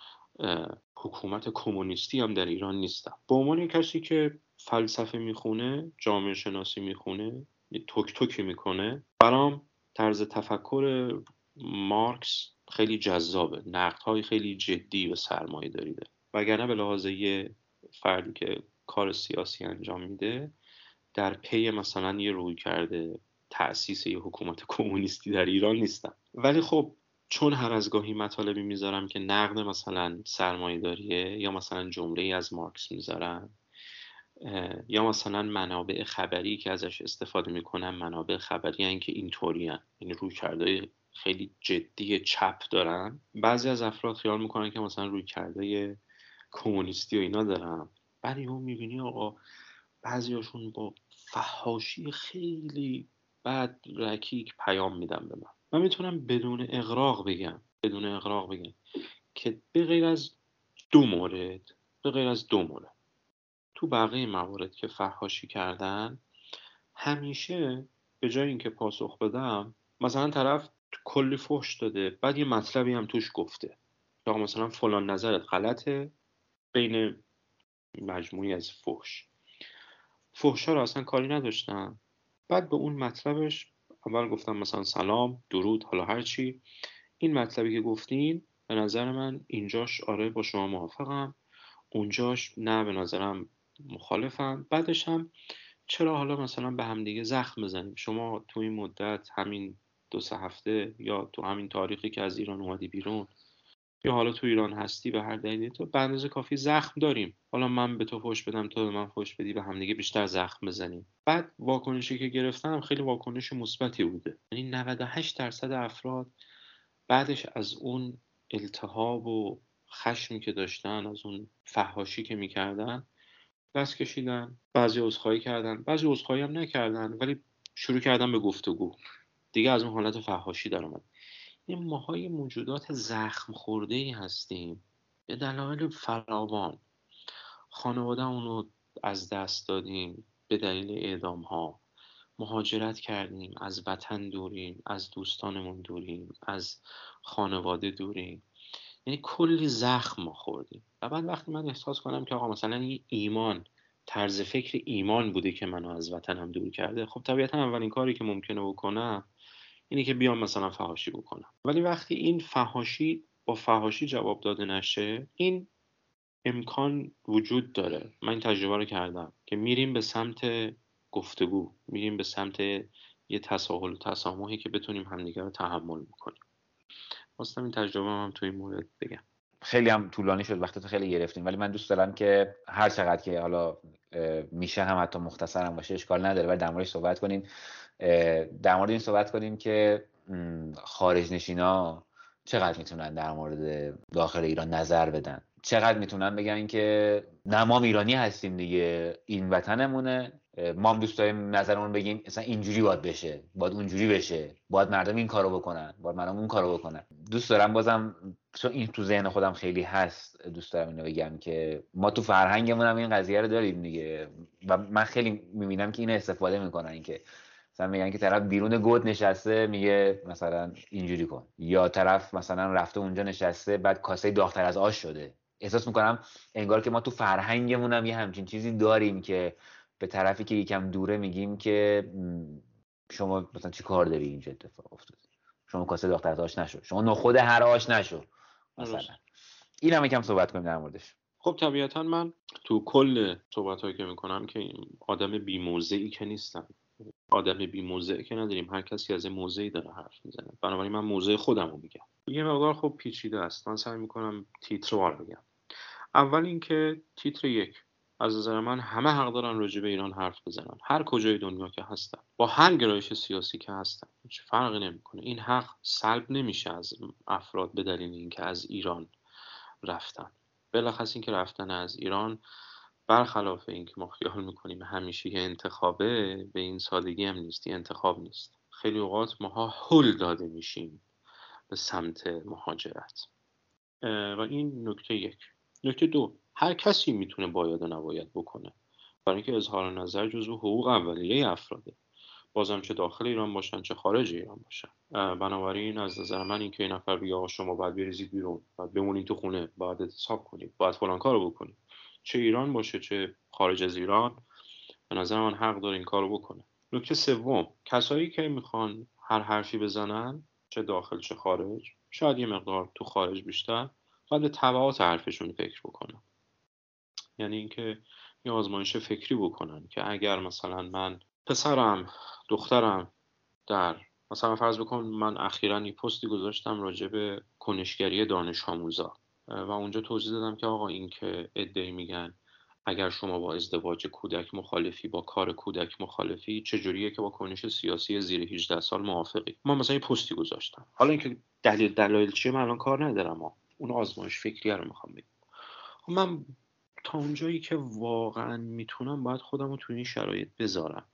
حکومت کمونیستی هم در ایران نیستم. به عنوان کسی که فلسفه می‌خونه جامعه شناسی می‌خونه توک توکی می‌کنه برام طرز تفکر مارکس خیلی جذابه. نقد های خیلی جدی به سرمایه داریده وگرنه به لحاظ فردی که کار سیاسی انجام میده در پی مثلا یه روی کرده تأسیس یه حکومت کمونیستی در ایران نیستم ولی خب چون هر از گاهی مطالبی می‌ذارم که نقد مثلا سرمایه داریه یا مثلا جمله ای از مارکس می‌ذارم یا مثلا منابع خبری که ازش استفاده می‌کنم منابع خبری هن که اینطوری هن. یعنی روی کرده خیلی جدی چپ دارن بعضی از افراد خیال می‌کنن که مثلا روی کرده کمونیستی و اینا دارم. بعد اون می‌بینی آقا بعضیاشون با فهاشی خیلی بد رکیک پیام میدم به من. من می‌تونم بدون اقراق بگم بدون اقراق بگم که به غیر از دو مورد به غیر از دو مورد. تو بقیه موارد که فهاشی کردن همیشه به جای اینکه پاسخ بدم مثلا طرف کلی فحش داده بعد یه مطلبی هم توش گفته. یا مثلا فلان نظرت غلطه بین مجموعی از فحش. فحشا رو اصلا کاری نداشتم بعد به اون مطلبش اول گفتم مثلا سلام درود حالا هرچی این مطلبی که گفتین به نظر من اینجاش آره با شما موافقم. اونجاش نه به نظرم مخالفم. بعدش هم چرا حالا مثلا به همدیگه زخم بزنیم؟ شما تو این مدت همین دو سه هفته یا تو همین تاریخی که از ایران اومدی بیرون یا حالا تو ایران هستی به هر دلیلی تو به اندازه کافی زخم داریم. حالا من به تو فوش بدم تو به من فوش بدی به همدیگه بیشتر زخم بزنیم. بعد واکنشی که گرفتم خیلی واکنش مثبتی بوده. یعنی 98 درصد افراد بعدش از اون التهاب و خشمی که داشتن از اون فهاشی که می‌کردن دست کشیدن بعضی عذرخواهی کردن. بعضی عذرخواهی هم نکردن ولی شروع کردن به گفتگو دیگه از اون حالت فهاشی در اومد ماهای موجودات زخم خورده ای هستیم. به دلایل فراوان. خانواده اونو از دست دادیم به دلیل اعدام ها مهاجرت کردیم از وطن دوریم از دوستانمون دوریم از خانواده دوریم. یعنی کلی زخم ما خوردیم. و بعد وقتی من احساس کنم که آقا مثلا این ایمان طرز فکر ایمان بوده که منو از وطنم دور کرده خب طبیعتا اولین کاری که ممکنه بکنم اینه که بیام مثلا فهاشی بکنم. ولی وقتی این فهاشی با فهاشی جواب داده نشه این امکان وجود داره. من این تجربه رو کردم که میریم به سمت گفتگو میریم به سمت یه تساهل و تسامحی که بتونیم همدیگه رو تحمل بکنیم. خواستم این تجربه هم تو این مورد بگم. خیلی هم طولانی شد وقتی خیلی گرفتیم. ولی من دوست دارم که هر چقدر که حالا میشه هم حتی مختصر هم باشه اشکال نداره. ولی در موردش صحبت کنیم. در مورد این صحبت کنیم که خارج نشینا چقدر می‌تونن در مورد داخل ایران نظر بدن؟ چقدر می‌تونن بگن که نه ما ایرانی هستیم دیگه این وطنمونه ما هم دوست داریم نظرمون بگیم مثلا اینجوری باید بشه باید اونجوری بشه باید مردم این کارو بکنن باید مردم اون کارو بکنن. دوست دارم بازم چون این تو ذهن خودم خیلی هست دوست دارم اینو بگم که ما تو فرهنگمون هم این قضیه رو داریم دیگه. و من خیلی می‌بینم که این استفاده می‌کنن که مثلا میگن که طرف بیرون گود نشسته میگه مثلا اینجوری کن. یا طرف مثلا رفته اونجا نشسته بعد کاسه داختر از آش شده. احساس می‌کنم انگار که ما تو فرهنگمون هم یه همچین چیزی داریم که به طرفی که یکم دوره میگیم که شما مثلا چی کار داری اینجا اتفاق افتاده؟ شما کاسه داختر از آش نشو. شما نخود هر آش نشو مثلا. این هم یکم صحبت کنیم در موردش. خب طبیعتا من تو کل صحبت هایی که می‌کنم که آدم بیموزعی که نیستم. آدم بی موضع که نداریم. هر کسی از موضعی داره حرف می‌زنه. بنابراین من موضع خودم رو میگم. یه مقدار خب پیچیده است. من سعی می‌کنم تیتروار بگم. اول اینکه تیتر یک. از نظر من همه حق دارن راجع به ایران حرف بزنن. هر کجای دنیا که هستن. با هر گرایش سیاسی که هستن. هیچ فرقی نمی‌کنه. این حق سلب نمیشه از افراد به دلیل اینکه از ایران رفتن. بلخص اینکه رفتن از ایران برخلاف اینکه ما خیال می‌کنیم همیشه یه انتخابه به این سادگی هم نیست انتخاب نیست. خیلی اوقات ماها هل داده میشیم به سمت مهاجرت. و این نکته یک. نکته دو هر کسی می‌تونه باید و نباید بکنه. برای اینکه اظهار نظر جزو حقوق اولیه افراده. بازم چه داخل ایران باشن چه خارج ایران باشن. بنابراین از نظر من اینکه این نفر بگه شما باید بریزید بیرون باید بمونید تو خونه باید اعتصاب کنید باید فلان کارو بکنید. چه ایران باشه چه خارج از ایران به نظر من حق داره این کارو بکنه. نکته سوم کسایی که می‌خوان هر حرفی بزنن چه داخل چه خارج شاید یه مقدار تو خارج بیشتر باید به تبعات حرفشون فکر بکنن. یعنی اینکه یه آزمایش فکری بکنن که اگر مثلا من پسرم دخترم در مثلا فرض بکن من اخیرا یه پستی گذاشتم راجع به کنشگری دانش آموزا. و اونجا توضیح دادم که آقا این که ادعی میگن اگر شما با ازدواج کودک مخالفی با کار کودک مخالفی چجوریه که با کنش سیاسی زیر 18 سال موافقی؟ ما مثلا یه پستی گذاشتم. حالا اینکه دلیل دلایل چیه من الان کار ندارم. ما اون آزمایش فکری رو می‌خوام بگم. خب من تا اونجایی که واقعا می‌تونم باید خودم رو تو این شرایط بذارم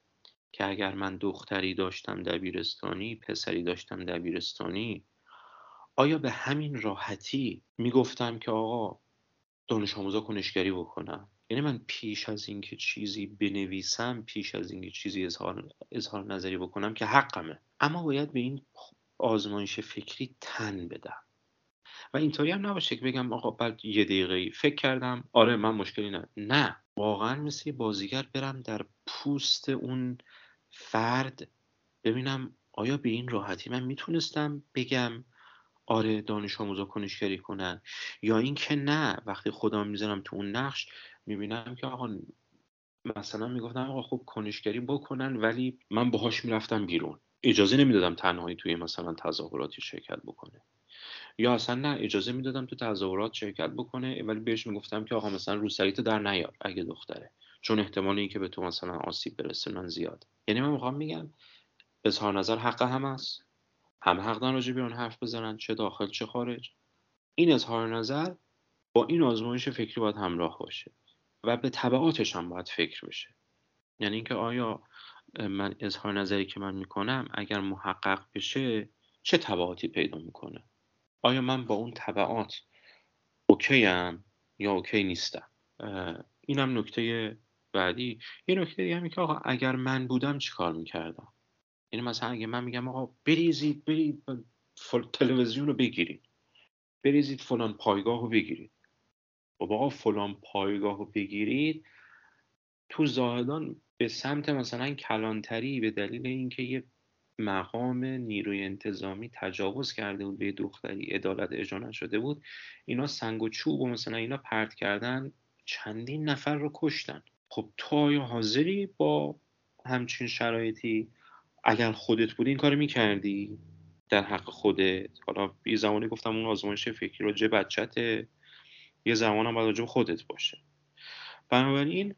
که اگر من دختری داشتم دبیرستانی پسری داشتم دبیرستانی آیا به همین راحتی می‌گفتم که آقا دانش آموزا کنشگری بکنم؟ یعنی من پیش از اینکه چیزی بنویسم پیش از اینکه چیزی اظهار, اظهار نظری بکنم که حقمه. اما باید به این آزمایش فکری تن بدم. و اینطوری هم نباشه که بگم آقا بعد یه دقیقه فکر کردم آره من مشکلی نه نه. واقعا مثل بازیگر برم در پوست اون فرد ببینم آیا به این راحتی من می‌تونستم بگم آره دانش آموزا کنشگری کنن. یا اینکه نه وقتی خودم می‌ذارم تو اون نقش می‌بینم که آقا مثلا می‌گفتم آقا خب کنشگری بکنن ولی من باهاش می‌رفتم بیرون. اجازه نمی‌دادم تنهایی توی مثلا تظاهراتی شرکت بکنه. یا اصلا نه اجازه می‌دادم تو تظاهرات شرکت بکنه ولی بهش می‌گفتم که آقا مثلا روسریت در نیار اگه دختره. چون احتمال اینکه به تو مثلا آسیب برسه من زیاد. یعنی من می‌خوام میگم اظهار نظر حق هم است هم حق دارن راجع به اون حرف بزنن چه داخل چه خارج. این اظهار نظر با این آزمایش فکری باید همراه باشه و به طبعاتش هم باید فکر بشه. یعنی اینکه آیا من اظهار نظری که من می‌کنم اگر محقق بشه چه طبعاتی پیدا می‌کنه؟ آیا من با اون طبعات اوکی هم یا اوکی نیستم؟ اینم نکته بعدی. یه نکته دیگه که آقا اگر من بودم چیکار می‌کردم؟ یعنی مثلا اگه من میگم آقا بریزید برید تلویزیون رو بگیرید. بریزید فلان پایگاه رو بگیرید. خب آقا فلان پایگاه رو بگیرید. تو زاهدان به سمت مثلا کلانتری به دلیل اینکه یه مقام نیروی انتظامی تجاوز کرده بود به دختری عدالت اجرا نشده بود اینا سنگ و چوب و مثلا اینا پرت کردن چندین نفر رو کشتن. خب تو آیا حاضری با همچین شرایطی اگر خودت بودی این کار می‌کردی؟ در حق خودت. حالا یه زمانی گفتم اون آزمایش فکری راجع بچته. یه زمان هم باید خودت باشه. بنابراین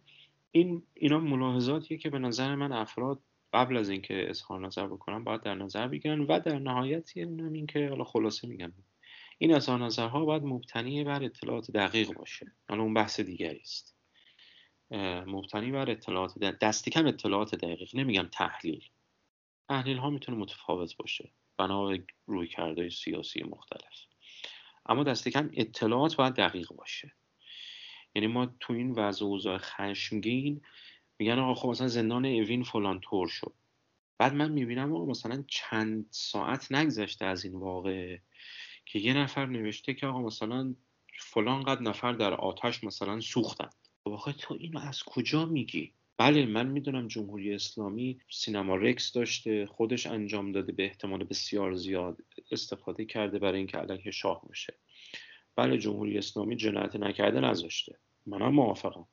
این اینا ملاحظاتیه که به نظر من افراد قبل از اینکه اظهار نظر بکنن باید در نظر بگیرن و در نهایت این که حالا خلاصه میگم. این اظهار نظرها باید مبتنی بر اطلاعات دقیق باشه. حالا اون بحث دیگری است. مبتنی بر اطلاعات دستی کم اطلاعات دقیق. نمیگم تحلیل. تحلیل ها می‌تونه متفاوت باشه. بنا به روی سیاسی مختلف. اما دست کم اطلاعات باید دقیق باشه. یعنی ما تو این وضع اوضاع خشمگین میگن آقا خب مثلا زندان اوین فلان طور شد. بعد من می‌بینم آقا مثلا چند ساعت نگذشته از این واقع که یه نفر نوشته که آقا مثلا فلان قد نفر در آتش مثلا سوختن. واقع خب تو اینو از کجا میگی؟ بله من می‌دونم جمهوری اسلامی سینما رکس داشته خودش انجام داده به احتمال بسیار زیاد استفاده کرده برای اینکه علیه شاه باشه بله جمهوری اسلامی جنایت نکرده نذاشته. منم موافقم.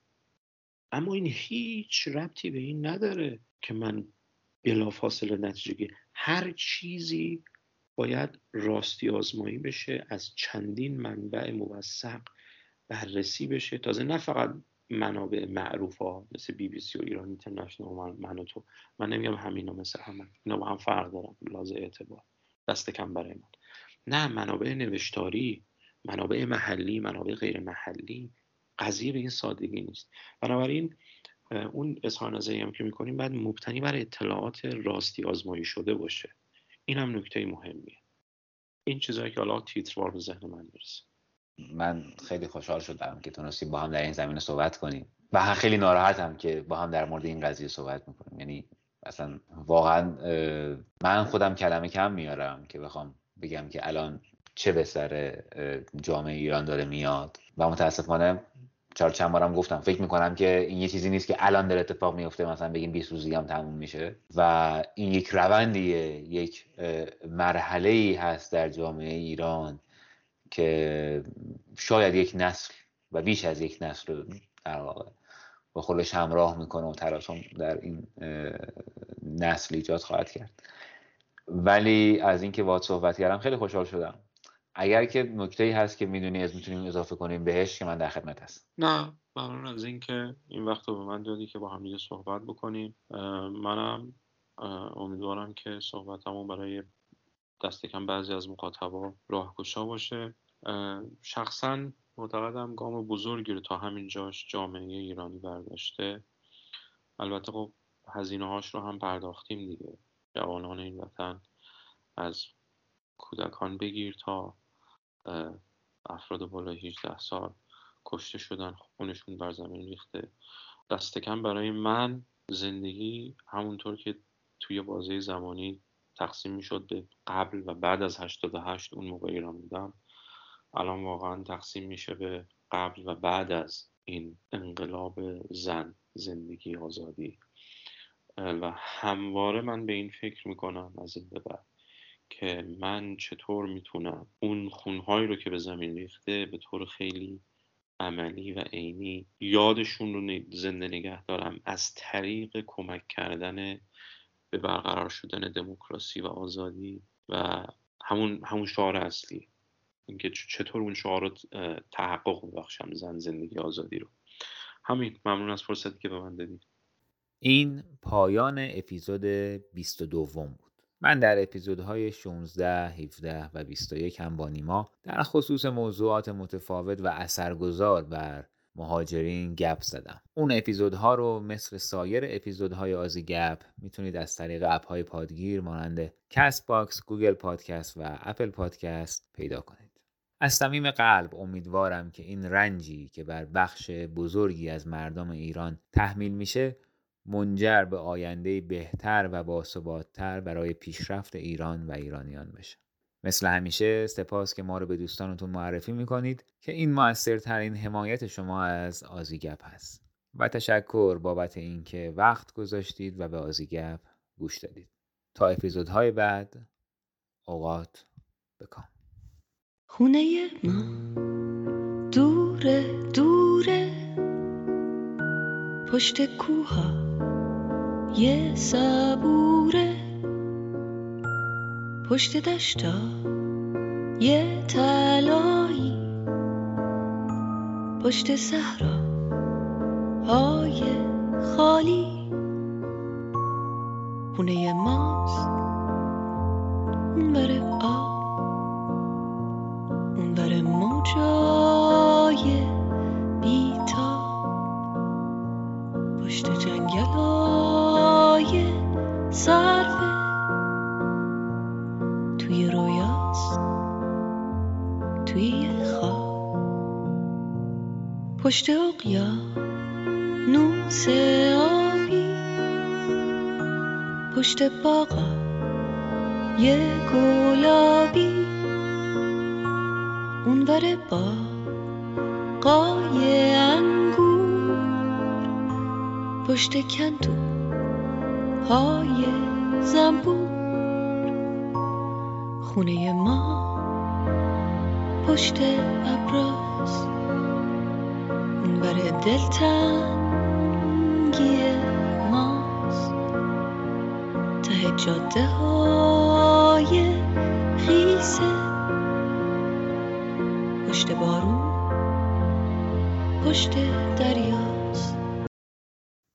اما این هیچ ربطی به این نداره که من بلافاصله نتیجه هر چیزی باید راستی آزمایی بشه از چندین منبع موثق بررسی بشه. تازه نه فقط منابع معروف ها مثل بی بی سی و ایران اینترنشنال من تو. من نمیگم همینا مثل همه. اینا با هم فرق دارن. لازم اعتبار. دست کم برای من. نه منابع نوشتاری منابع محلی منابع غیر محلی. قضیه به این سادگی نیست. بنابراین اون اظهار نظری هم که می‌کنیم باید مبتنی بر اطلاعات راستی آزمایی شده باشه. این هم نکته مهمیه. این چیزهایی که حالا تیتروار به ذهن من می‌رسه. من خیلی خوشحال شدم که تونستیم با هم در این زمینه صحبت کنیم. و خیلی ناراحتم که با هم در مورد این قضیه صحبت می‌کنیم. یعنی اصلا واقعا من خودم کلمه کم میارم که بخوام بگم که الان چه به سر جامعه ایران داره میاد. و متاسفانه چهار چند بارم گفتم. فکر می‌کنم که این یه چیزی نیست که الان داره اتفاق میفته مثلا بگیم 20 روزی هم تموم میشه. و این یک روندیه یک مرحله ای هست در جامعه ایران که شاید یک نسل و بیش از یک نسل رو در واقع با خودش همراه می‌کنه و تراکم در این نسل ایجاد خواهد کرد. ولی از اینکه واد صحبت کردم خیلی خوشحال شدم. اگر که نکته ای هست که می‌دونی از می‌تونیم اضافه کنیم بهش که من در خدمت هست نه ممنون از اینکه این وقت رو به من دادی که با هم دیگه صحبت بکنیم. منم امیدوارم که صحبتمون برای دست کم بعضی از مخاطبا راهگشا باشه. شخصا معتقدم گام بزرگی رو تا همین جاش جامعه ایرانی برداشته. البته خب هزینه هاش رو هم پرداختیم دیگه. جوانان این وطن از کودکان بگیر تا افراد بالای 18 سال کشته شدن خونشون بر زمین ریخته. دست کم برای من زندگی همونطور که توی بازه زمانی تقسیم می‌شد به قبل و بعد از 88 اون موقع ایران بودم. الان واقعا تقسیم میشه به قبل و بعد از این انقلاب زن زندگی آزادی. و همواره من به این فکر می‌کنم از این به بعد که من چطور می‌تونم اون خونهایی رو که به زمین ریخته به طور خیلی عملی و عینی یادشون رو زنده نگه دارم از طریق کمک کردن به برقرار شدن دموکراسی و آزادی و همون همون شعار اصلی. اینکه چطور اون شعار رو تحقق ببخشم زن زندگی آزادی رو. همین ممنون از فرصتی که به من دادید. این پایان اپیزود 22 بود. من در اپیزودهای 16, 17 و 21 هم با نیما در خصوص موضوعات متفاوت و اثرگذار بر مهاجرین گپ زدم. اون اپیزودها رو مثل سایر اپیزودهای آزی گپ می‌تونید از طریق اپهای پادگیر مانند کست باکس، گوگل پادکست و اپل پادکست پیدا کنید. از صمیم قلب امیدوارم که این رنجی که بر بخش بزرگی از مردم ایران تحمیل میشه منجر به آینده بهتر و باثباتتر برای پیشرفت ایران و ایرانیان بشه. مثل همیشه سپاس که ما رو به دوستانتون معرفی می‌کنید که این موثرترین حمایت شما از آزیگپ هست. و تشکر بابت اینکه وقت گذاشتید و به آزیگپ گوش دادید. تا اپیزودهای بعد اوقات بکام. خونه ما. دوره دوره. پشت کوها یه صبوره. پشت دشتا یه تلایی پشت صحرا های خالی. خونه ماست. بره آب. بره موجای بیتا پشت جنگل های صرفه توی رویاست توی خواب پشت اقیا نوس آبی پشت باغا یه گلابی. اونور با قای انگور پشت کندو های زنبور. خونه ما پشت ابراز اونور دلتنگی ماست. ته جاده های پشت بارون پشت دریا